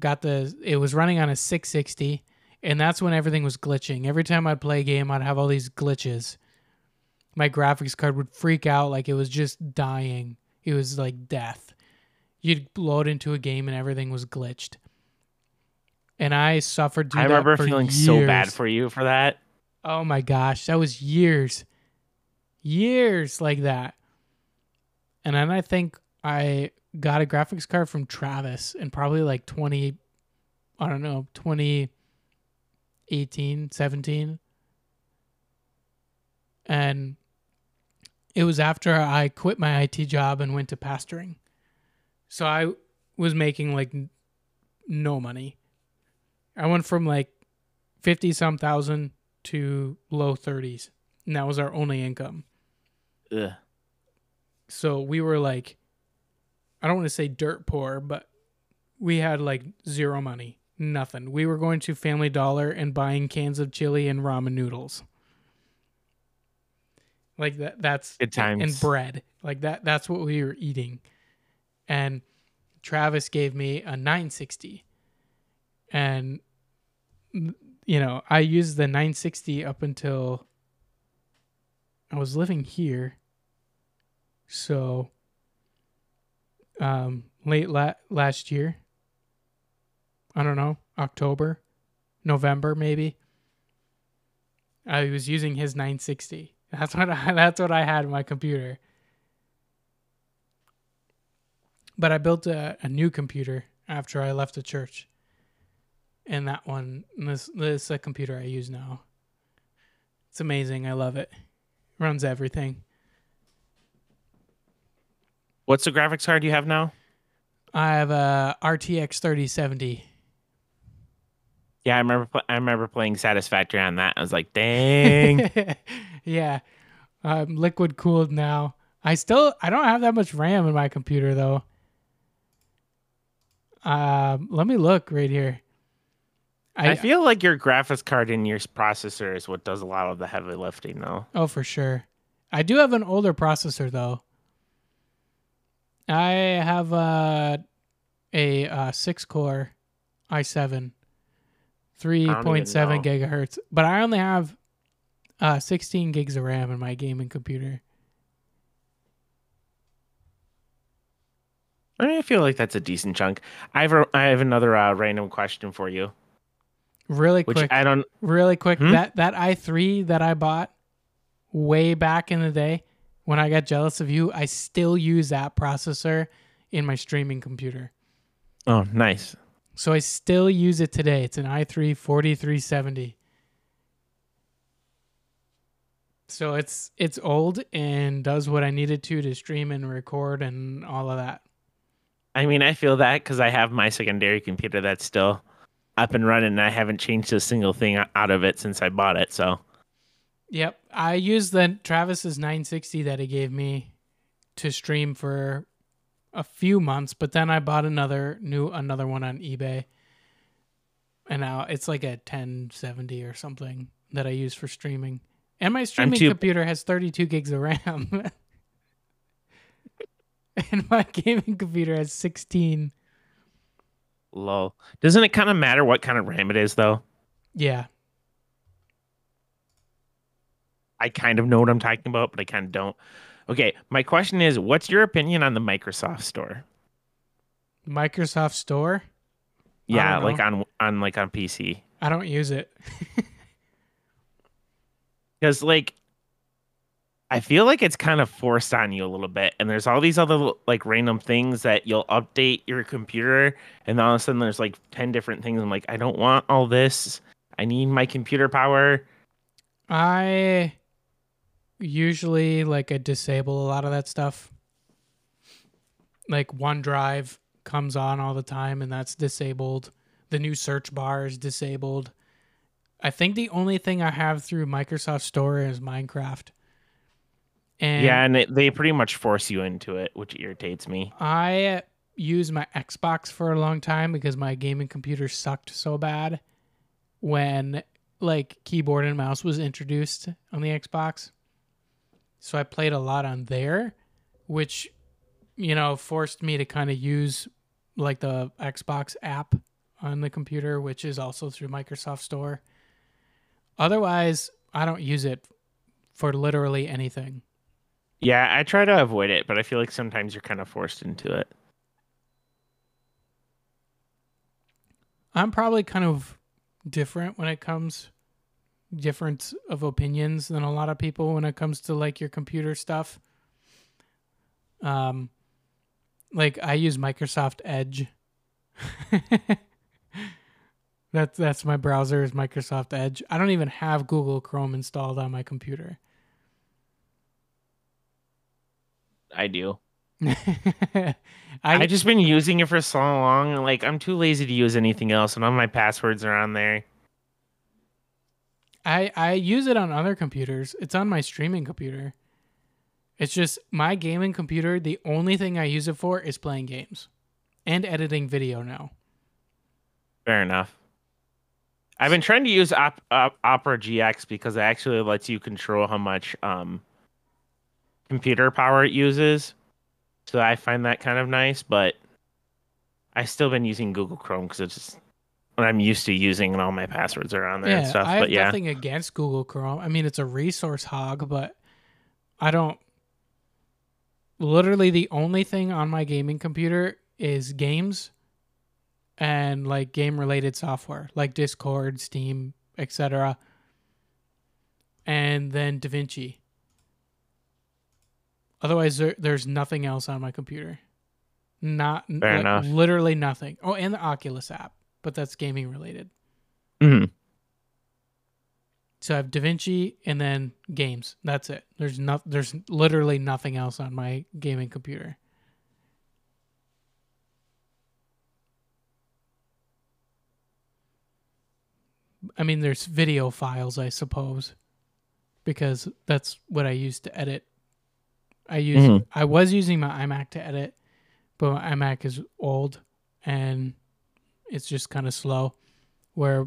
got the it was running on a 660, and that's when everything was glitching. Every time I'd play a game, I'd have all these glitches. My graphics card would freak out like it was just dying. It was like death. You'd load into a game and everything was glitched. And I suffered I remember feeling so bad for you for that. Oh my gosh, that was years. Years like that. And then I think I got a graphics card from Travis in probably like 20 I don't know, 2018, 17. And it was after I quit my IT job and went to pastoring. So I was making like no money. I went from like 50 some thousand to low 30s. And that was our only income. Ugh. So we were like, I don't want to say dirt poor, but we had like zero money, nothing. We were going to Family Dollar and buying cans of chili and ramen noodles. Like that that's Good times. and bread. Like that that's what we were eating. And Travis gave me a 960. And you know, I used the 960 up until I was living here. So um late la- last year. I don't know, October, November maybe. I was using his 960. That's what I, that's what I had in my computer. But I built a, a new computer after I left the church. And that one, this this is a computer I use now. It's amazing. I love it. Runs everything. What's the graphics card you have now? I have a RTX 3070. Yeah, I remember. Pl- I remember playing Satisfactory on that. I was like, dang. yeah. Um, liquid cooled now. I still I don't have that much RAM in my computer though. Um, let me look right here. I, feel like your graphics card and your processor is what does a lot of the heavy lifting, though. Oh, for sure. I do have an older processor though. I have uh, a uh, six core i7, three point seven gigahertz, but I only have uh, sixteen gigs of RAM in my gaming computer. I mean, I feel like that's a decent chunk. I have a, I have another uh, random question for you, Really which quick, I don't. really quick. Hmm? That that i3 that I bought way back in the day when I got jealous of you, I still use that processor in my streaming computer. Oh, nice. So I still use it today. It's an i3 4370. So it's it's old and does what I needed to to stream and record and all of that. I mean, I feel that because I have my secondary computer that's still up and running, and I haven't changed a single thing out of it since I bought it. So Yep, I used the Travis's 960 that he gave me to stream for a few months, but then I bought another new another one on eBay. And now it's like a 1070 or something that I use for streaming. And my streaming too- computer has 32 gigs of RAM. and my gaming computer has 16. lol. Doesn't it kind of matter what kind of RAM it is, though? Yeah. I kind of know what I'm talking about, but I kind of don't. Okay, my question is, what's your opinion on the Microsoft Store? Microsoft Store. Yeah, like on on like on PC. I don't use it. because like I feel like it's kind of forced on you a little bit, and there's all these other like random things that you'll update your computer, and all of a sudden there's like ten different things. I'm like, I don't want all this. I need my computer power. I usually like I disable a lot of that stuff. Like OneDrive comes on all the time and that's disabled. The new search bar is disabled. I think the only thing I have through Microsoft Store is Minecraft. And yeah, and it, they pretty much force you into it, which irritates me. I used my Xbox for a long time because my gaming computer sucked so bad when like keyboard and mouse was introduced on the Xbox. So I played a lot on there, which you know forced me to kind of use like the Xbox app on the computer, which is also through Microsoft Store. Otherwise, I don't use it for literally anything. Yeah, I try to avoid it, but I feel like sometimes you're kind of forced into it. I'm probably kind of different when it comes different of opinions than a lot of people when it comes to like your computer stuff. Um like I use Microsoft Edge. that's that's my browser is Microsoft Edge. I don't even have Google Chrome installed on my computer. I do. I, I just been using it for so long. and, Like I'm too lazy to use anything else, and all my passwords are on there. I I use it on other computers. It's on my streaming computer. It's just my gaming computer. The only thing I use it for is playing games and editing video now. Fair enough. I've been trying to use Op- Op- Opera GX because it actually lets you control how much um, computer power it uses. So I find that kind of nice, but I've still been using Google Chrome because it's just I'm used to using, and all my passwords are on there and Yeah, stuff. I have But yeah, nothing against Google Chrome. I mean, it's a resource hog, but I don't. Literally, the only thing on my gaming computer is games and like game related software, like Discord, Steam, etc. And then DaVinci. Otherwise, there, there's nothing else on my computer. Not Fair like, enough. literally nothing. Oh, and the Oculus app, but that's gaming related. Mm-hmm. So I have DaVinci and then games. That's it. There's no, there's literally nothing else on my gaming computer. I mean, there's video files, I suppose, because that's what I use to edit. I use Mhm. I was using my iMac to edit, but my iMac is old and it's just kind of slow. Where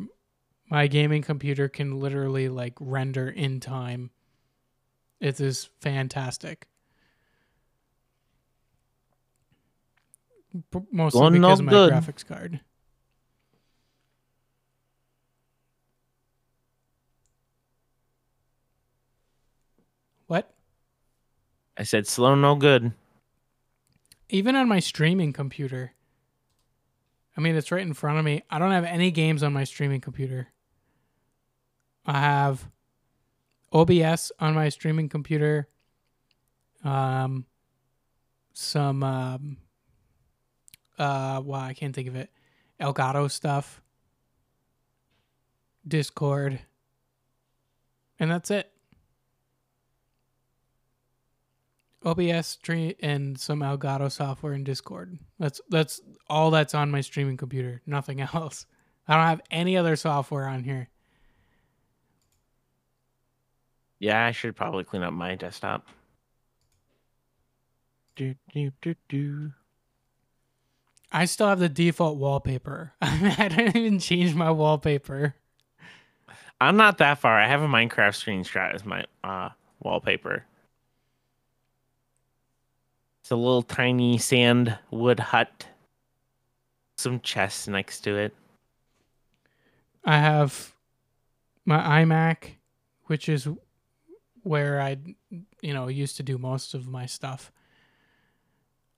my gaming computer can literally like render in time. It is fantastic. P- Mostly no because of my good. graphics card. What? I said slow, no good. Even on my streaming computer. I mean, it's right in front of me. I don't have any games on my streaming computer. I have OBS on my streaming computer. Um, some um, uh, wow, I can't think of it. Elgato stuff. Discord. And that's it. OBS stream and some Elgato software and Discord. That's that's all that's on my streaming computer. Nothing else. I don't have any other software on here. Yeah, I should probably clean up my desktop. Do, do, do, do. I still have the default wallpaper. I didn't even change my wallpaper. I'm not that far. I have a Minecraft screenshot as my uh, wallpaper. It's a little tiny sand wood hut. Some chests next to it. I have my iMac, which is where I, you know, used to do most of my stuff.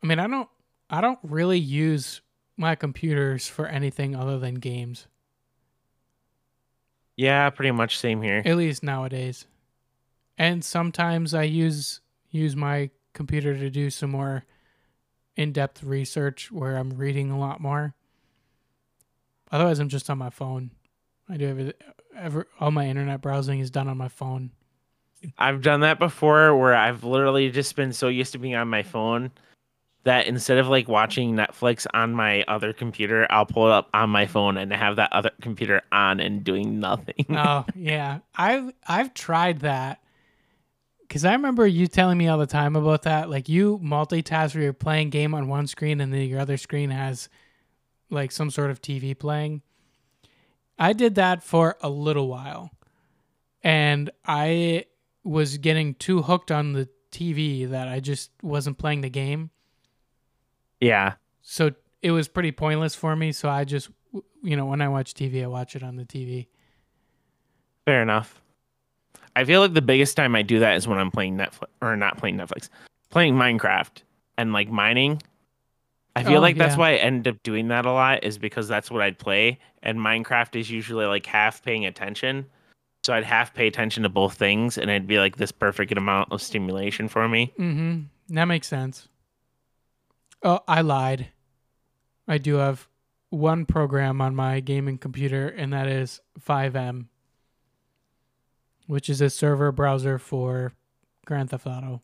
I mean, I don't, I don't really use my computers for anything other than games. Yeah, pretty much same here. At least nowadays. And sometimes I use use my computer to do some more in-depth research where I'm reading a lot more. Otherwise, I'm just on my phone. I do every, ever all my internet browsing is done on my phone. I've done that before where I've literally just been so used to being on my phone that instead of like watching Netflix on my other computer, I'll pull it up on my phone and have that other computer on and doing nothing. oh yeah, I've I've tried that because I remember you telling me all the time about that. Like you multitask where you're playing game on one screen and then your other screen has like some sort of TV playing. I did that for a little while, and I was getting too hooked on the TV that I just wasn't playing the game. yeah. So it was pretty pointless for me. So I just, you know, when I watch TV, I watch it on the TV. Fair enough. I feel like the biggest time I do that is when I'm playing Netflix or not playing Netflix, playing Minecraft and like mining. I feel Oh, like that's yeah. why I end up doing that a lot is because that's what I'd play and Minecraft is usually like half paying attention. So I'd half pay attention to both things and it'd be like this perfect amount of stimulation for me. Mm-hmm. That makes sense. Oh, I lied. I do have one program on my gaming computer, and that is FiveM, which is a server browser for Grand Theft Auto.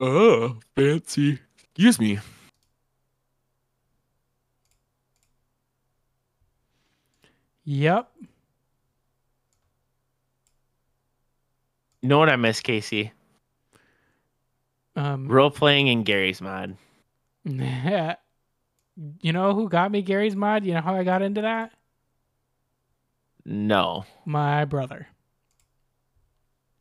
Oh, fancy. Excuse me. Yep. You know what I miss, Casey? Um, Role playing in Garry's Mod. you know who got me Garry's Mod? You know how I got into that? No. My brother.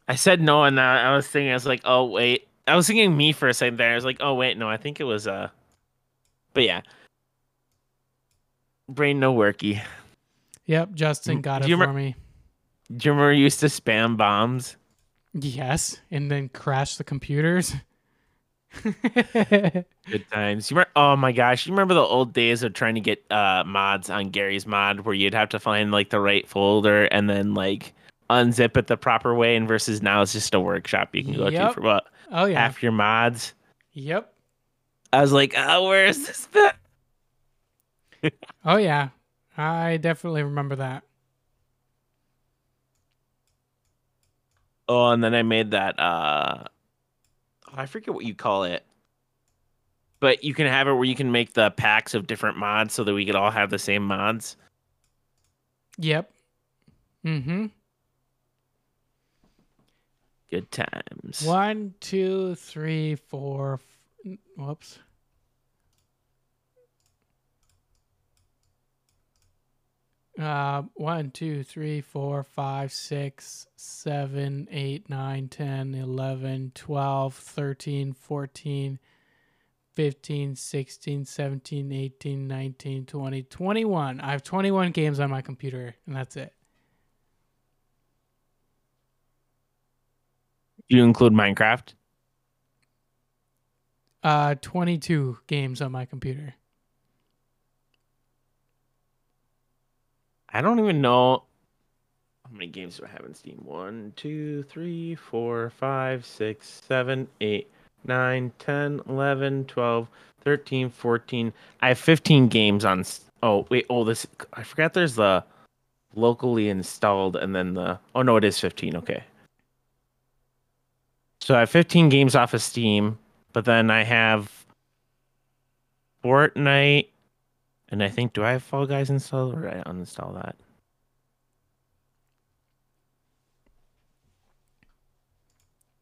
I said no, and I I was thinking, I was like, oh wait, I was thinking me for a second there. I was like, oh wait, no, I think it was uh, but yeah, brain no worky. Yep, Justin Mm, got do it you for remem- me. Do you remember you used to spam bombs? Yes, and then crash the computers. Good times. You remember? Oh my gosh, you remember the old days of trying to get uh mods on Garry's Mod, where you'd have to find like the right folder and then like unzip it the proper way, and versus now it's just a workshop you can go to for about oh yeah. half your mods. Yep. I was like, oh, where is this bit? Oh yeah. I definitely remember that. Oh, and then I made that uh I forget what you call it. But you can have it where you can make the packs of different mods so that we could all have the same mods. Yep. Mm-hmm. Good times. One, two, three, four. f- Whoops. Uh, one, two, three, four, five, six, seven, eight, nine, ten, eleven, twelve, thirteen, fourteen, fifteen, sixteen, seventeen, eighteen, nineteen, twenty, twenty-one. I have 21 games on my computer, and that's it. Do you include Minecraft? Uh, 22 games on my computer. I don't even know how many games do I have in Steam. One, two, three, four, five, six, seven, eight, nine, ten, eleven, twelve, thirteen, fourteen. I have 15 games on. Oh, wait. Oh, this. I forgot there's the locally installed and then the. Oh, no, it is 15. Okay. So I have 15 games off of Steam, but then I have Fortnite, and I think do I have Fall Guys installed or did I uninstall that?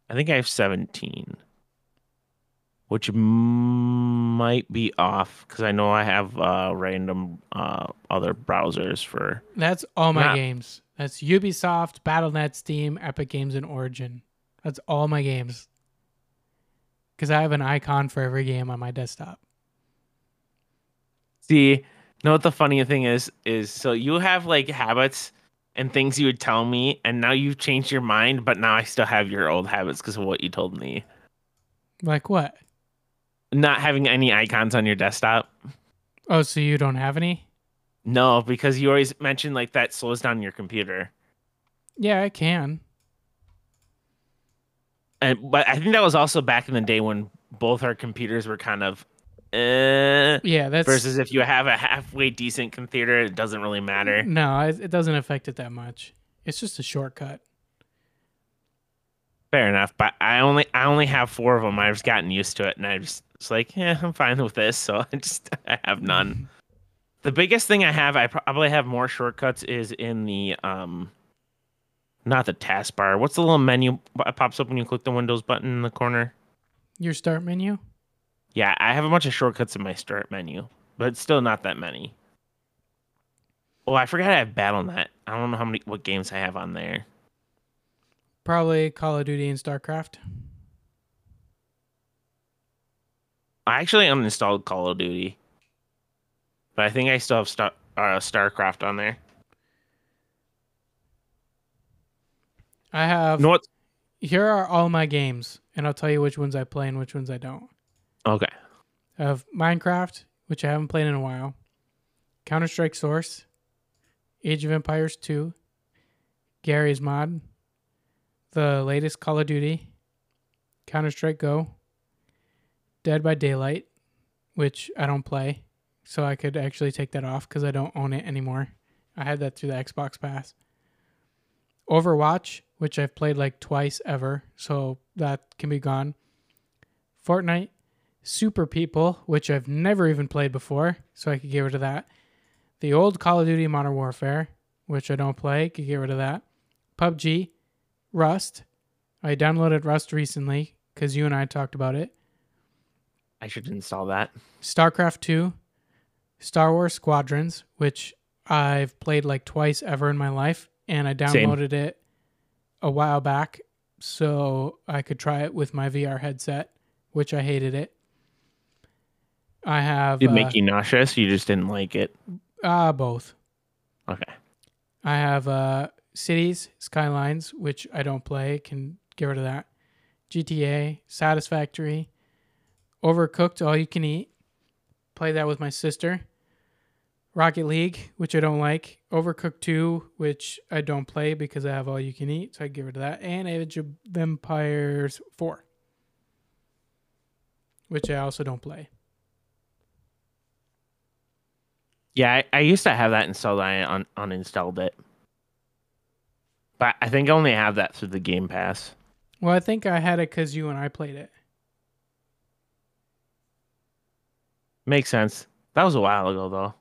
I think I have 17, which might be off because I know I have uh, random uh, other browsers for. That's all my Not- games. That's Ubisoft, BattleNet, Steam, Epic Games, and Origin. That's all my games. Because I have an icon for every game on my desktop. See, you know what the funny thing is? Is so you have like habits and things you would tell me, and now you've changed your mind, but now I still have your old habits because of what you told me. Like what? Not having any icons on your desktop. Oh, so you don't have any? No, because you always mention like that slows down your computer. Yeah, I can. And but I think that was also back in the day when both our computers were kind of uh, Yeah, that's versus if you have a halfway decent computer, it doesn't really matter. no, it, it doesn't affect it that much. It's just a shortcut. Fair enough, but I only I only have four of them. I've just gotten used to it, and I just it's like, yeah, I'm fine with this. So I just I have none. The biggest thing I have, I probably have more shortcuts, is in the um, not the taskbar. What's the little menu that pops up when you click the Windows button in the corner? Your start menu? Yeah, I have a bunch of shortcuts in my start menu, but still not that many. Oh, I forgot I have BattleNet. I don't know how many what games I have on there. Probably Call of Duty and StarCraft. I actually uninstalled Call of Duty, but I think I still have Star uh, StarCraft on there. I have You know what? here are all my games, and I'll tell you which ones I play and which ones I don't. Okay. Of Minecraft, which I haven't played in a while. Counter Strike Source, Age of Empires 2, Garry's Mod, the latest Call of Duty, Counter Strike Go, Dead by Daylight, which I don't play, so I could actually take that off because I don't own it anymore. I had that through the Xbox Pass. Overwatch, which I've played like twice ever, so that can be gone. Fortnite, Super People, which I've never even played before, so I could get rid of that. The old Call of Duty Modern Warfare, which I don't play, could get rid of that. PUBG, Rust, I downloaded Rust recently because you and I talked about it. I should install that. StarCraft 2, Star Wars Squadrons, which I've played like twice ever in my life, and I Same. downloaded it a while back so I could try it with my VR headset, which I hated it. I have Did it uh, make you nauseous? You just didn't like it. uh, both. Okay. I have uh, Cities, Skylines, which I don't play. Can get rid of that. GTA, Satisfactory, Overcooked, All You Can Eat. Play that with my sister. Rocket League, which I don't like. Overcooked 2, which I don't play because I have All You Can Eat, so I get rid of that. And Age of Empires 4, which I also don't play. Yeah, I, I used to have that installed. I un- uninstalled it, but I think I only have that through the Game Pass. Well, I think I had it because you and I played it. Makes sense. That was a while ago, though.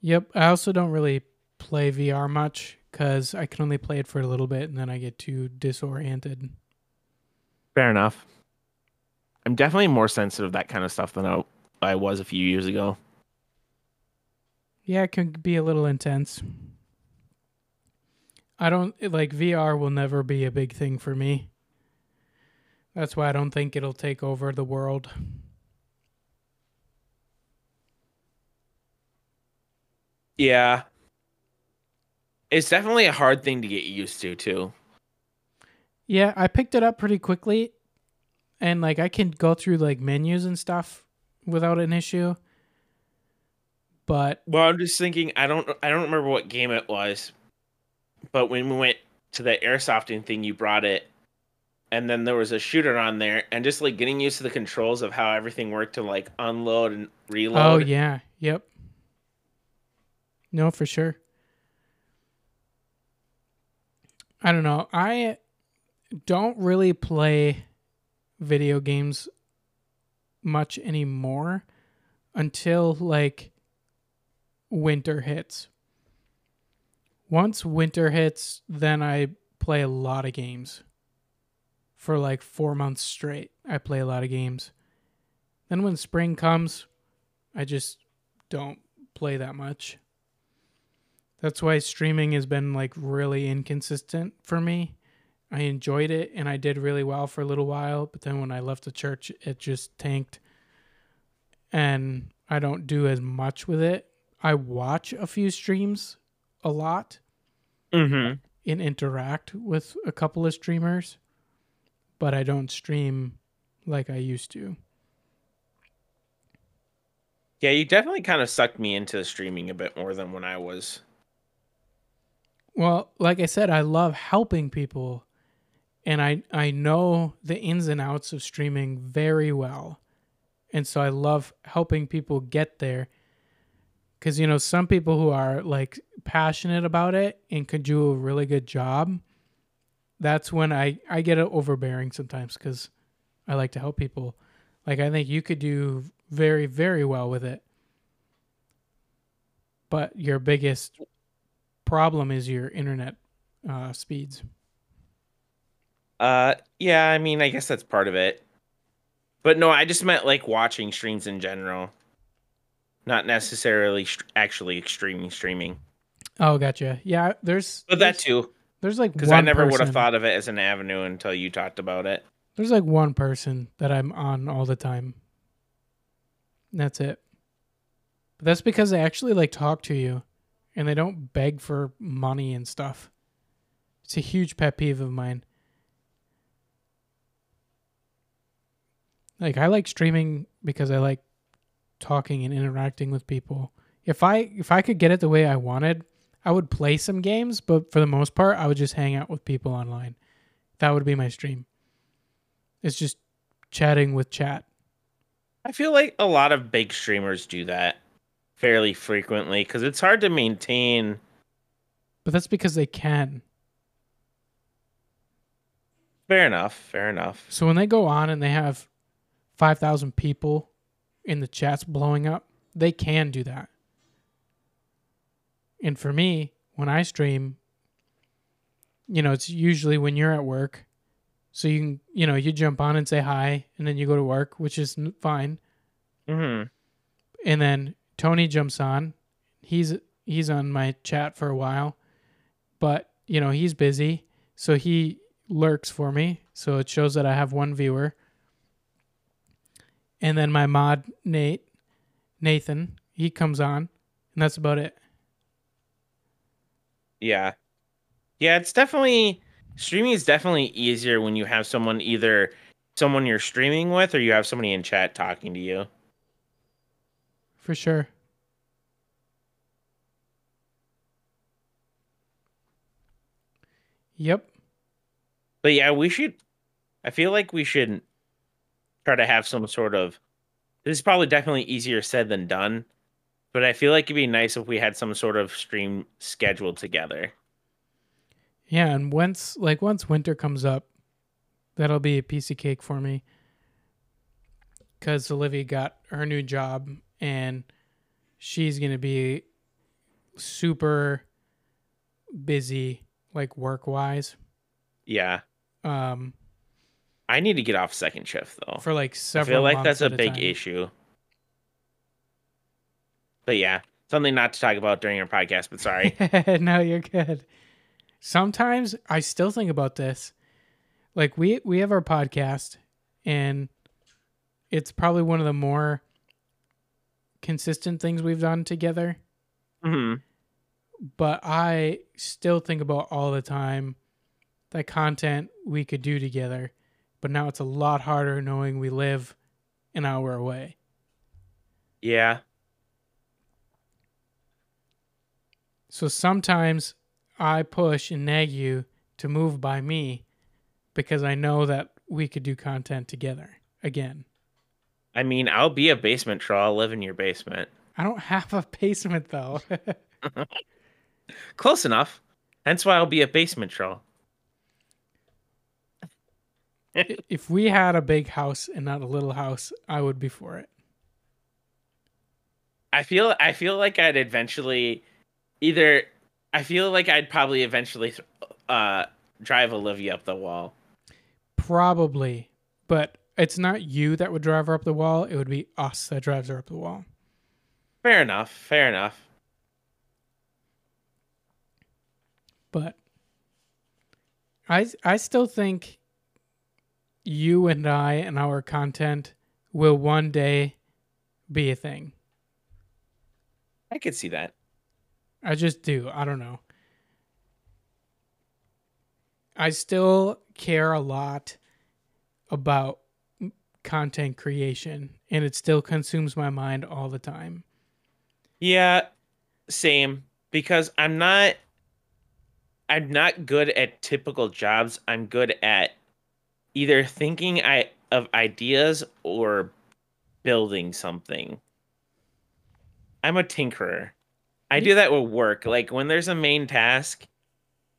Yep. I also don't really play VR much because I can only play it for a little bit and then I get too disoriented. Fair enough. I'm definitely more sensitive to that kind of stuff than I, I was a few years ago. Yeah, it can be a little intense. I don't like VR will never be a big thing for me. That's why I don't think it'll take over the world. Yeah. It's definitely a hard thing to get used to, too. Yeah, I picked it up pretty quickly and like I can go through like menus and stuff without an issue. But Well, I'm just thinking. I don't. I don't remember what game it was, but when we went to the airsofting thing, you brought it, and then there was a shooter on there, and just like getting used to the controls of how everything worked to like unload and reload. Oh yeah, yep. No, for sure. I don't know. I don't really play video games much anymore until like winter hits. Once winter hits, then I play a lot of games. For like 4 months straight, I play a lot of games. Then when spring comes, I just don't play that much. That's why streaming has been like really inconsistent for me. I enjoyed it and I did really well for a little while, but then when I left the church, it just tanked. And I don't do as much with it. I watch a few streams a lot Mm-hmm. and interact with a couple of streamers, but I don't stream like I used to. Yeah, you definitely kind of sucked me into streaming a bit more than when I was. Well, like I said, I love helping people and I I know the ins and outs of streaming very well. And so I love helping people get there. Cuz you know, some people who are like passionate about it and could do a really good job, that's when I I get it overbearing sometimes cuz I like to help people. Like I think you could do very very well with it. But your biggest problem is your internet uh, speeds. Uh, yeah, I mean, I guess that's part of it. But no, I just meant like watching streams in general, not necessarily st- actually streaming streaming. Oh, gotcha. Yeah, there's But that there's, too, there's like because I never would have thought of it as an avenue until you talked about it. There's like one person that I'm on all the time. That's it. But that's because they actually like talk to you, and they don't beg for money and stuff. It's a huge pet peeve of mine. Like I like streaming because I like talking and interacting with people. If I if I could get it the way I wanted, I would play some games, but for the most part, I would just hang out with people online. That would be my stream. It's just chatting with chat. I feel like a lot of big streamers do that fairly frequently because it's hard to maintain. But that's because they can. Fair enough. Fair enough. So when they go on and they have 5,000 people in the chats blowing up, they can do that. And for me, when I stream, you know, it's usually when you're at work. So you can, you know, you jump on and say hi and then you go to work, which is fine. Mm-hmm. And then Tony jumps on. He's he's on my chat for a while. But, you know, he's busy. So he lurks for me. So it shows that I have one viewer. And then my mod Nate Nathan, he comes on, and that's about it. Yeah. Yeah, it's definitely streaming is definitely easier when you have someone either someone you're streaming with or you have somebody in chat talking to you. For sure. Yep. But yeah, we should I feel like we should try to have some sort of this is probably definitely easier said than done, but I feel like it'd be nice if we had some sort of stream scheduled together. Yeah, and once like once winter comes up, that'll be a piece of cake for me. Cause Olivia got her new job and she's gonna be super busy, like work wise. Yeah. Um, I need to get off second shift though. for like several. I feel like that's a big time. issue. But yeah, something not to talk about during our podcast, but sorry. no, you're good. Sometimes I still think about this. Like we we have our podcast and it's probably one of the more consistent things we've done together, hmm but I still think about all the time the content we could do together. But now it's a lot harder knowing we live an hour away. Yeah. So sometimes I push and nag you to move by me because I know that we could do content together again. I mean, I'll be a basement troll. I'll live in your basement. I don't have a basement though. Close enough. Hence why I'll be a basement troll. If we had a big house and not a little house, I would be for it. I feel I feel like I'd eventually either I feel like I'd probably eventually uh drive Olivia up the wall. Probably, but it's not you that would drive her up the wall. It would be us that drives her up the wall. Fair enough. Fair enough. But I I still think you and I and our content will one day be a thing. I could see that. I just do. I don't know. I still care a lot about content creation and it still consumes my mind all the time. Yeah, same. Because I'm not I'm not good at typical jobs. I'm good at either thinking I of ideas or building something. I'm a tinkerer. I do that with work. Like when there's a main task,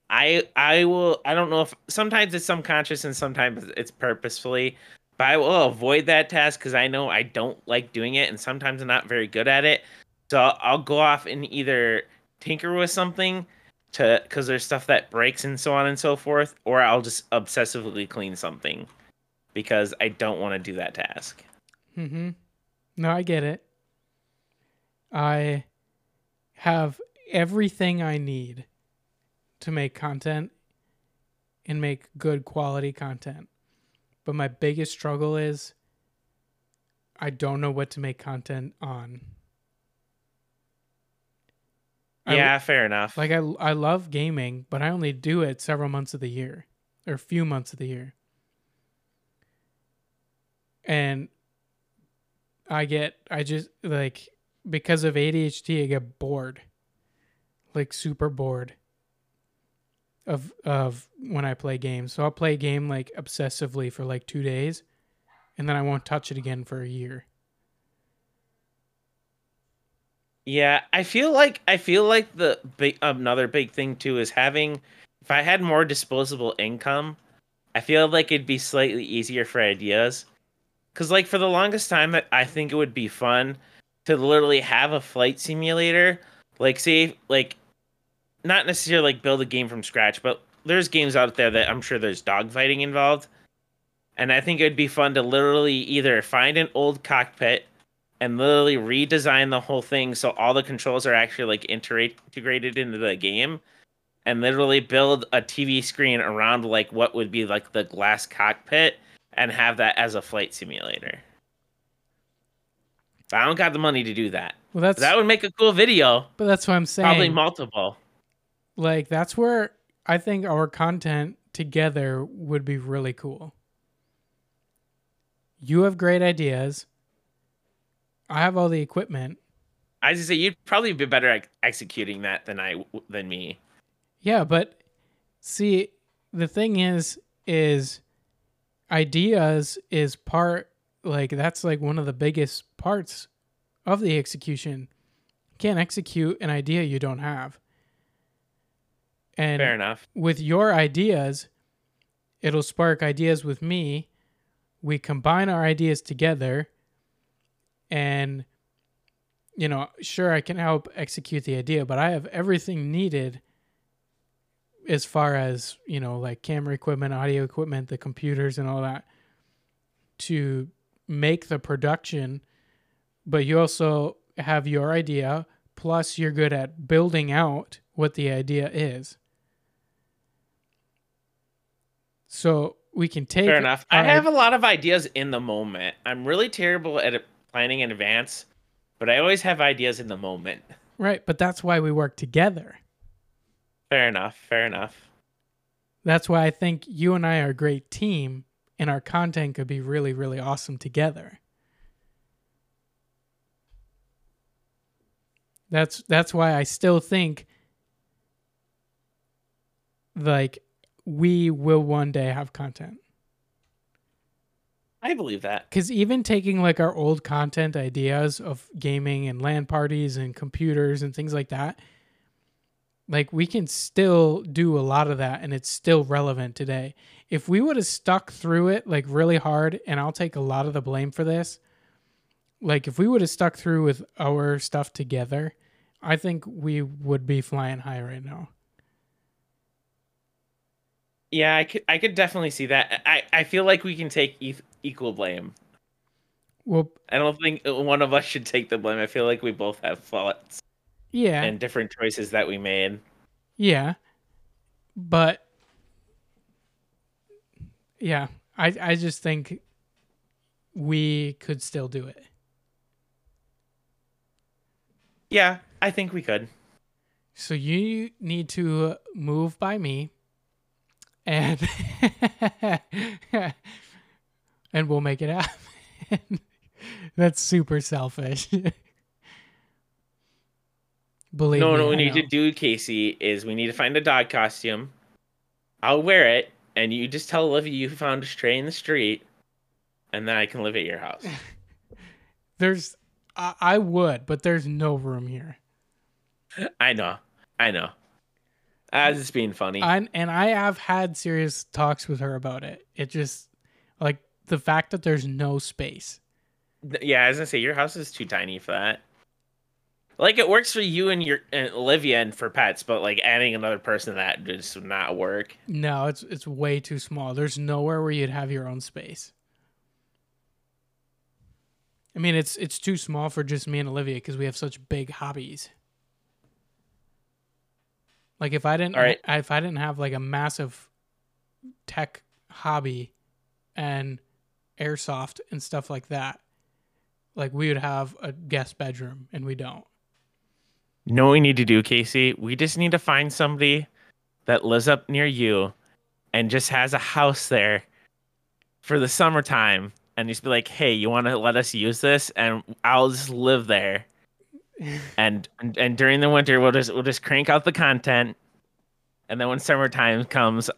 I I will I don't know if sometimes it's subconscious and sometimes it's purposefully, but I will avoid that task because I know I don't like doing it and sometimes I'm not very good at it. So I'll, I'll go off and either tinker with something to because there's stuff that breaks and so on and so forth, or I'll just obsessively clean something because I don't want to do that task. Mm-hmm. No, I get it. I have everything I need to make content and make good quality content. But my biggest struggle is I don't know what to make content on. I- Yeah, fair enough. Like I I love gaming, but I only do it several months of the year or a few months of the year. And I get I just like because of ADHD I get bored. Like super bored of of when I play games. So I'll play a game like obsessively for like 2 days and then I won't touch it again for a year. Yeah, I feel like I feel like the big another big thing too is having if I had more disposable income, I feel like it'd be slightly easier for ideas. Cuz like for the longest time I think it would be fun to literally have a flight simulator, like say like not necessarily like build a game from scratch, but there's games out there that I'm sure there's dogfighting involved. And I think it'd be fun to literally either find an old cockpit and literally redesign the whole thing so all the controls are actually like integrated into the game and literally build a TV screen around like what would be like the glass cockpit and have that as a flight simulator. But I don't got the money to do that. Well, that's That would make a cool video. but that's what I'm saying. Probably multiple. like that's where I think our content together would be really cool. You have great ideas. I have all the equipment. I was gonna say you'd probably be better at executing that than I than me. Yeah, but see, the thing is, is ideas is part like that's like one of the biggest parts of the execution. You can't execute an idea you don't have. And Fair enough. with your ideas, it'll spark ideas with me. We combine our ideas together, and you know, sure, I can help execute the idea, but I have everything needed as far as you know, like camera equipment, audio equipment, the computers, and all that to make the production. But you also have your idea, plus, you're good at building out what the idea is. So we can take Fair enough. I have a lot of ideas in the moment. I'm really terrible at it- planning in advance, but I always have ideas in the moment. right, but that's why we work together. Fair enough. Fair enough. That's why I think you and I are a great team, and our content could be really, really awesome together. That's that's why I still think like we will one day have content. I believe that. Because even taking like our old content ideas of gaming and LAN parties and computers and things like that, like we can still do a lot of that and it's still relevant today. If we would have stuck through it like really hard, and I'll take a lot of the blame for this, like if we would have stuck through with our stuff together, I think we would be flying high right now. Yeah, I could. I could definitely see that. I. I feel like we can take equal blame. Well, I don't think one of us should take the blame. I feel like we both have faults yeah. and different choices that we made. Yeah. But yeah, I I just think we could still do it. Yeah, I think we could. So you need to move by me and and we'll make it happen. That's super selfish. Believe no, me. no, I we need to do, Casey, is we need to find a dog costume. I'll wear it, and you just tell Olivia you found a stray in the street, and then I can live at your house. There's I, I would, but there's no room here. I know, I know. I was just being funny. I, and I have had serious talks with her about it. It just like the fact that there's no space. Yeah, I was gonna say your house is too tiny for that. Like it works for you and your and Olivia and for pets, but like adding another person to that just would not work. No, it's it's way too small. There's nowhere where you'd have your own space. I mean, it's it's too small for just me and Olivia because we have such big hobbies. Like if I didn't, right. if I didn't have like a massive tech hobby and airsoft and stuff like that, like we would have a guest bedroom, and we don't. know what we need to do, Casey? We just need to find somebody that lives up near you and just has a house there for the summertime and just be like, hey, you want to let us use this? And I'll just live there. and, and and during the winter we'll just we'll just crank out the content and then when summertime comes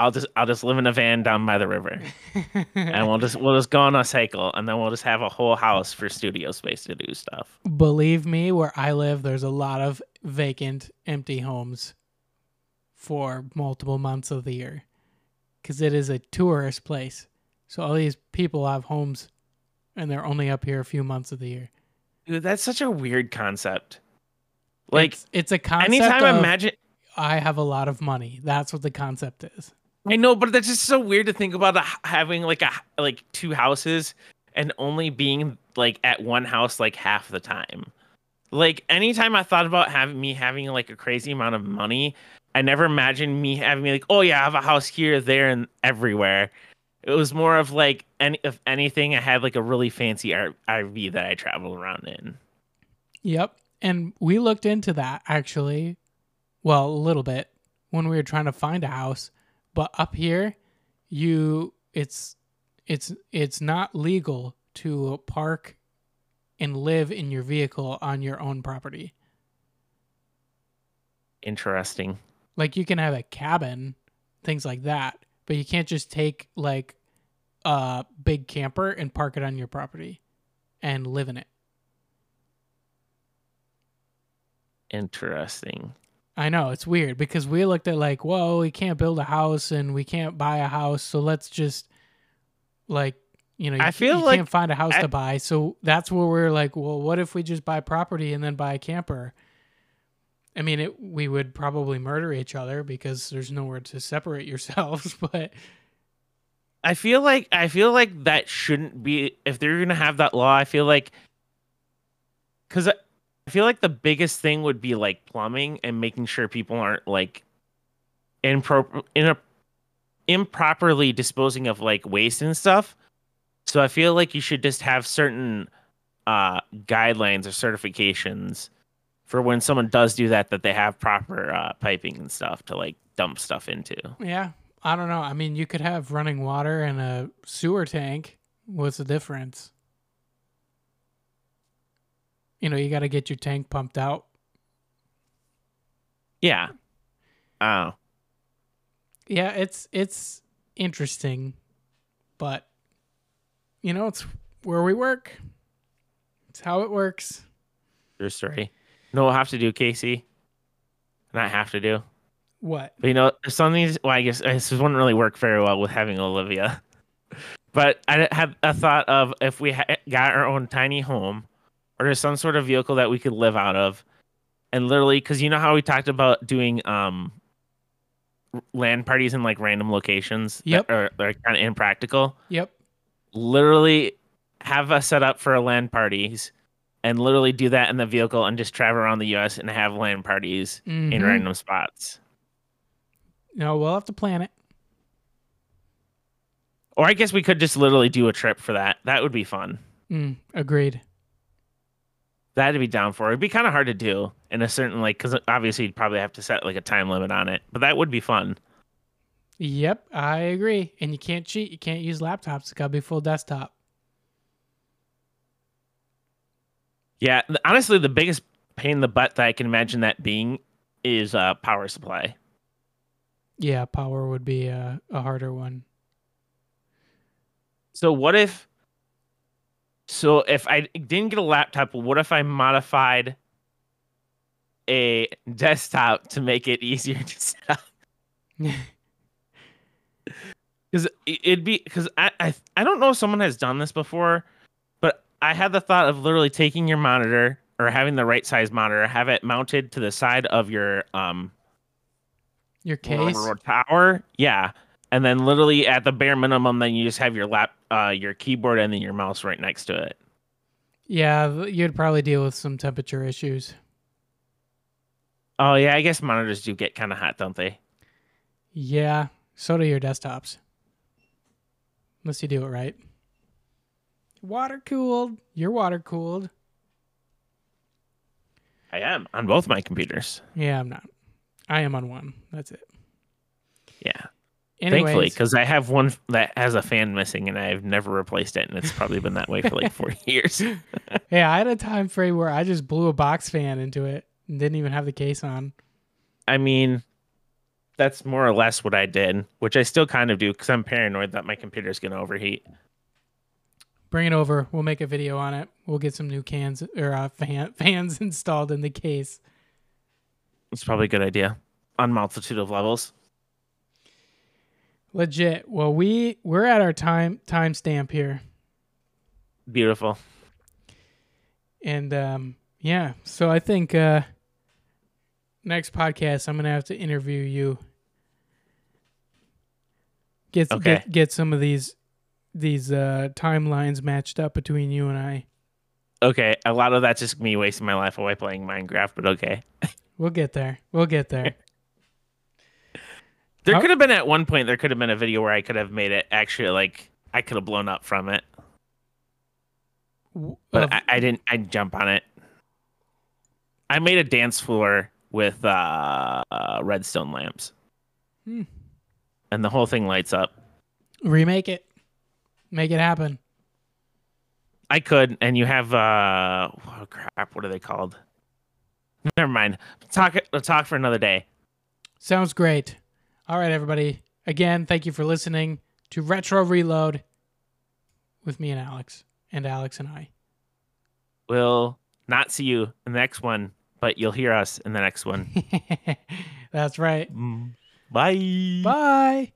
I'll just I'll just live in a van down by the river and we'll just we'll just go on a cycle and then we'll just have a whole house for studio space to do stuff. Believe me, where I live, there's a lot of vacant, empty homes for multiple months of the year because it is a tourist place. So all these people have homes and they're only up here a few months of the year. Dude, that's such a weird concept. Like it's, it's a concept anytime of, imagine I have a lot of money. That's what the concept is. I know, but that's just so weird to think about uh, having like a like two houses and only being like at one house like half the time. Like anytime I thought about having me having like a crazy amount of money, I never imagined me having me like, oh yeah, I have a house here, there, and everywhere. It was more of like any if anything, I had like a really fancy RV that I traveled around in. Yep. And we looked into that actually, well, a little bit when we were trying to find a house. But up here, you it's it's it's not legal to park and live in your vehicle on your own property. Interesting. Like you can have a cabin, things like that, but you can't just take like a big camper and park it on your property and live in it. Interesting. I know it's weird because we looked at like, whoa, we can't build a house and we can't buy a house, so let's just like, you know, you, I feel you like can't find a house I- to buy, so that's where we're like, well, what if we just buy property and then buy a camper? I mean, it, we would probably murder each other because there's nowhere to separate yourselves, but I feel like I feel like that shouldn't be if they're gonna have that law. I feel like because I feel like the biggest thing would be like plumbing and making sure people aren't like impro- in a, improperly disposing of like waste and stuff. So I feel like you should just have certain uh, guidelines or certifications for when someone does do that that they have proper uh, piping and stuff to like dump stuff into. yeah, I don't know. I mean, you could have running water and a sewer tank. What's the difference? You know, you got to get your tank pumped out. Yeah. Oh. Yeah, it's it's interesting, but you know, it's where we work. It's how it works. True story. No, we'll have to do, Casey. Not have to do. What? But you know, there's some of these. Well, I guess this wouldn't really work very well with having Olivia. But I had a thought of if we ha- got our own tiny home, or there's some sort of vehicle that we could live out of, and literally, because you know how we talked about doing um LAN parties in like random locations Yep. that are, are kind of impractical. Yep. Literally, have us set up for a LAN parties, and literally do that in the vehicle and just travel around the U.S. and have LAN parties in Mhm. random spots. No, we'll have to plan it. Or I guess we could just literally do a trip for that. That would be fun. Mm, agreed. That'd be down for. it. It'd be kind of hard to do in a certain like because obviously you'd probably have to set like a time limit on it. But that would be fun. Yep, I agree. And you can't cheat. You can't use laptops. It's got to be full desktop. Yeah, honestly, the biggest pain in the butt that I can imagine that being is uh, power supply. Yeah, power would be a, a harder one. So what if? So if I didn't get a laptop, what if I modified a desktop to make it easier to set up? Because it'd be because I, I I don't know if someone has done this before, but I had the thought of literally taking your monitor or having the right size monitor, have it mounted to the side of your um Your case. or tower, yeah, and then literally at the bare minimum, then you just have your lap, uh, your keyboard, and then your mouse right next to it. Yeah, you'd probably deal with some temperature issues. Oh yeah, I guess monitors do get kind of hot, don't they? Yeah, so do your desktops. Unless you do it right. Water cooled. You're water cooled. I am on both my computers. Yeah, I'm not. I am on one. That's it. Yeah, thankfully, because I have one that has a fan missing, and I've never replaced it, and it's probably been that way for like four years. yeah, I had a time frame where I just blew a box fan into it and didn't even have the case on. I mean, that's more or less what I did, which I still kind of do because I'm paranoid that my computer's gonna overheat. Bring it over. We'll make a video on it. We'll get some new cans or uh, fan, fans installed in the case. It's probably a good idea on multitude of levels. Legit. Well, we we're at our time time stamp here, Beautiful. and um, yeah. So I think uh, next podcast, I'm gonna have to interview you. Get Okay. get get some of these these uh, timelines matched up between you and I. Okay, a lot of that's just me wasting my life away playing Minecraft, but okay. We'll get there. We'll get there. There How- could have been at one point there could have been a video where I could have made it actually like I could have blown up from it, but of- I, I didn't. I jump on it. I made a dance floor with uh, uh, redstone lamps, Hmm. and the whole thing lights up. remake it. Make it happen. I could, and you have uh, oh, crap. What are they called? Never mind. Talk. We'll talk for another day. Sounds great. All right, everybody. Again, thank you for listening to Retro Reload with me and Alex, and Alex and I. We'll not see you in the next one, but you'll hear us in the next one. That's right. Mm. Bye. Bye.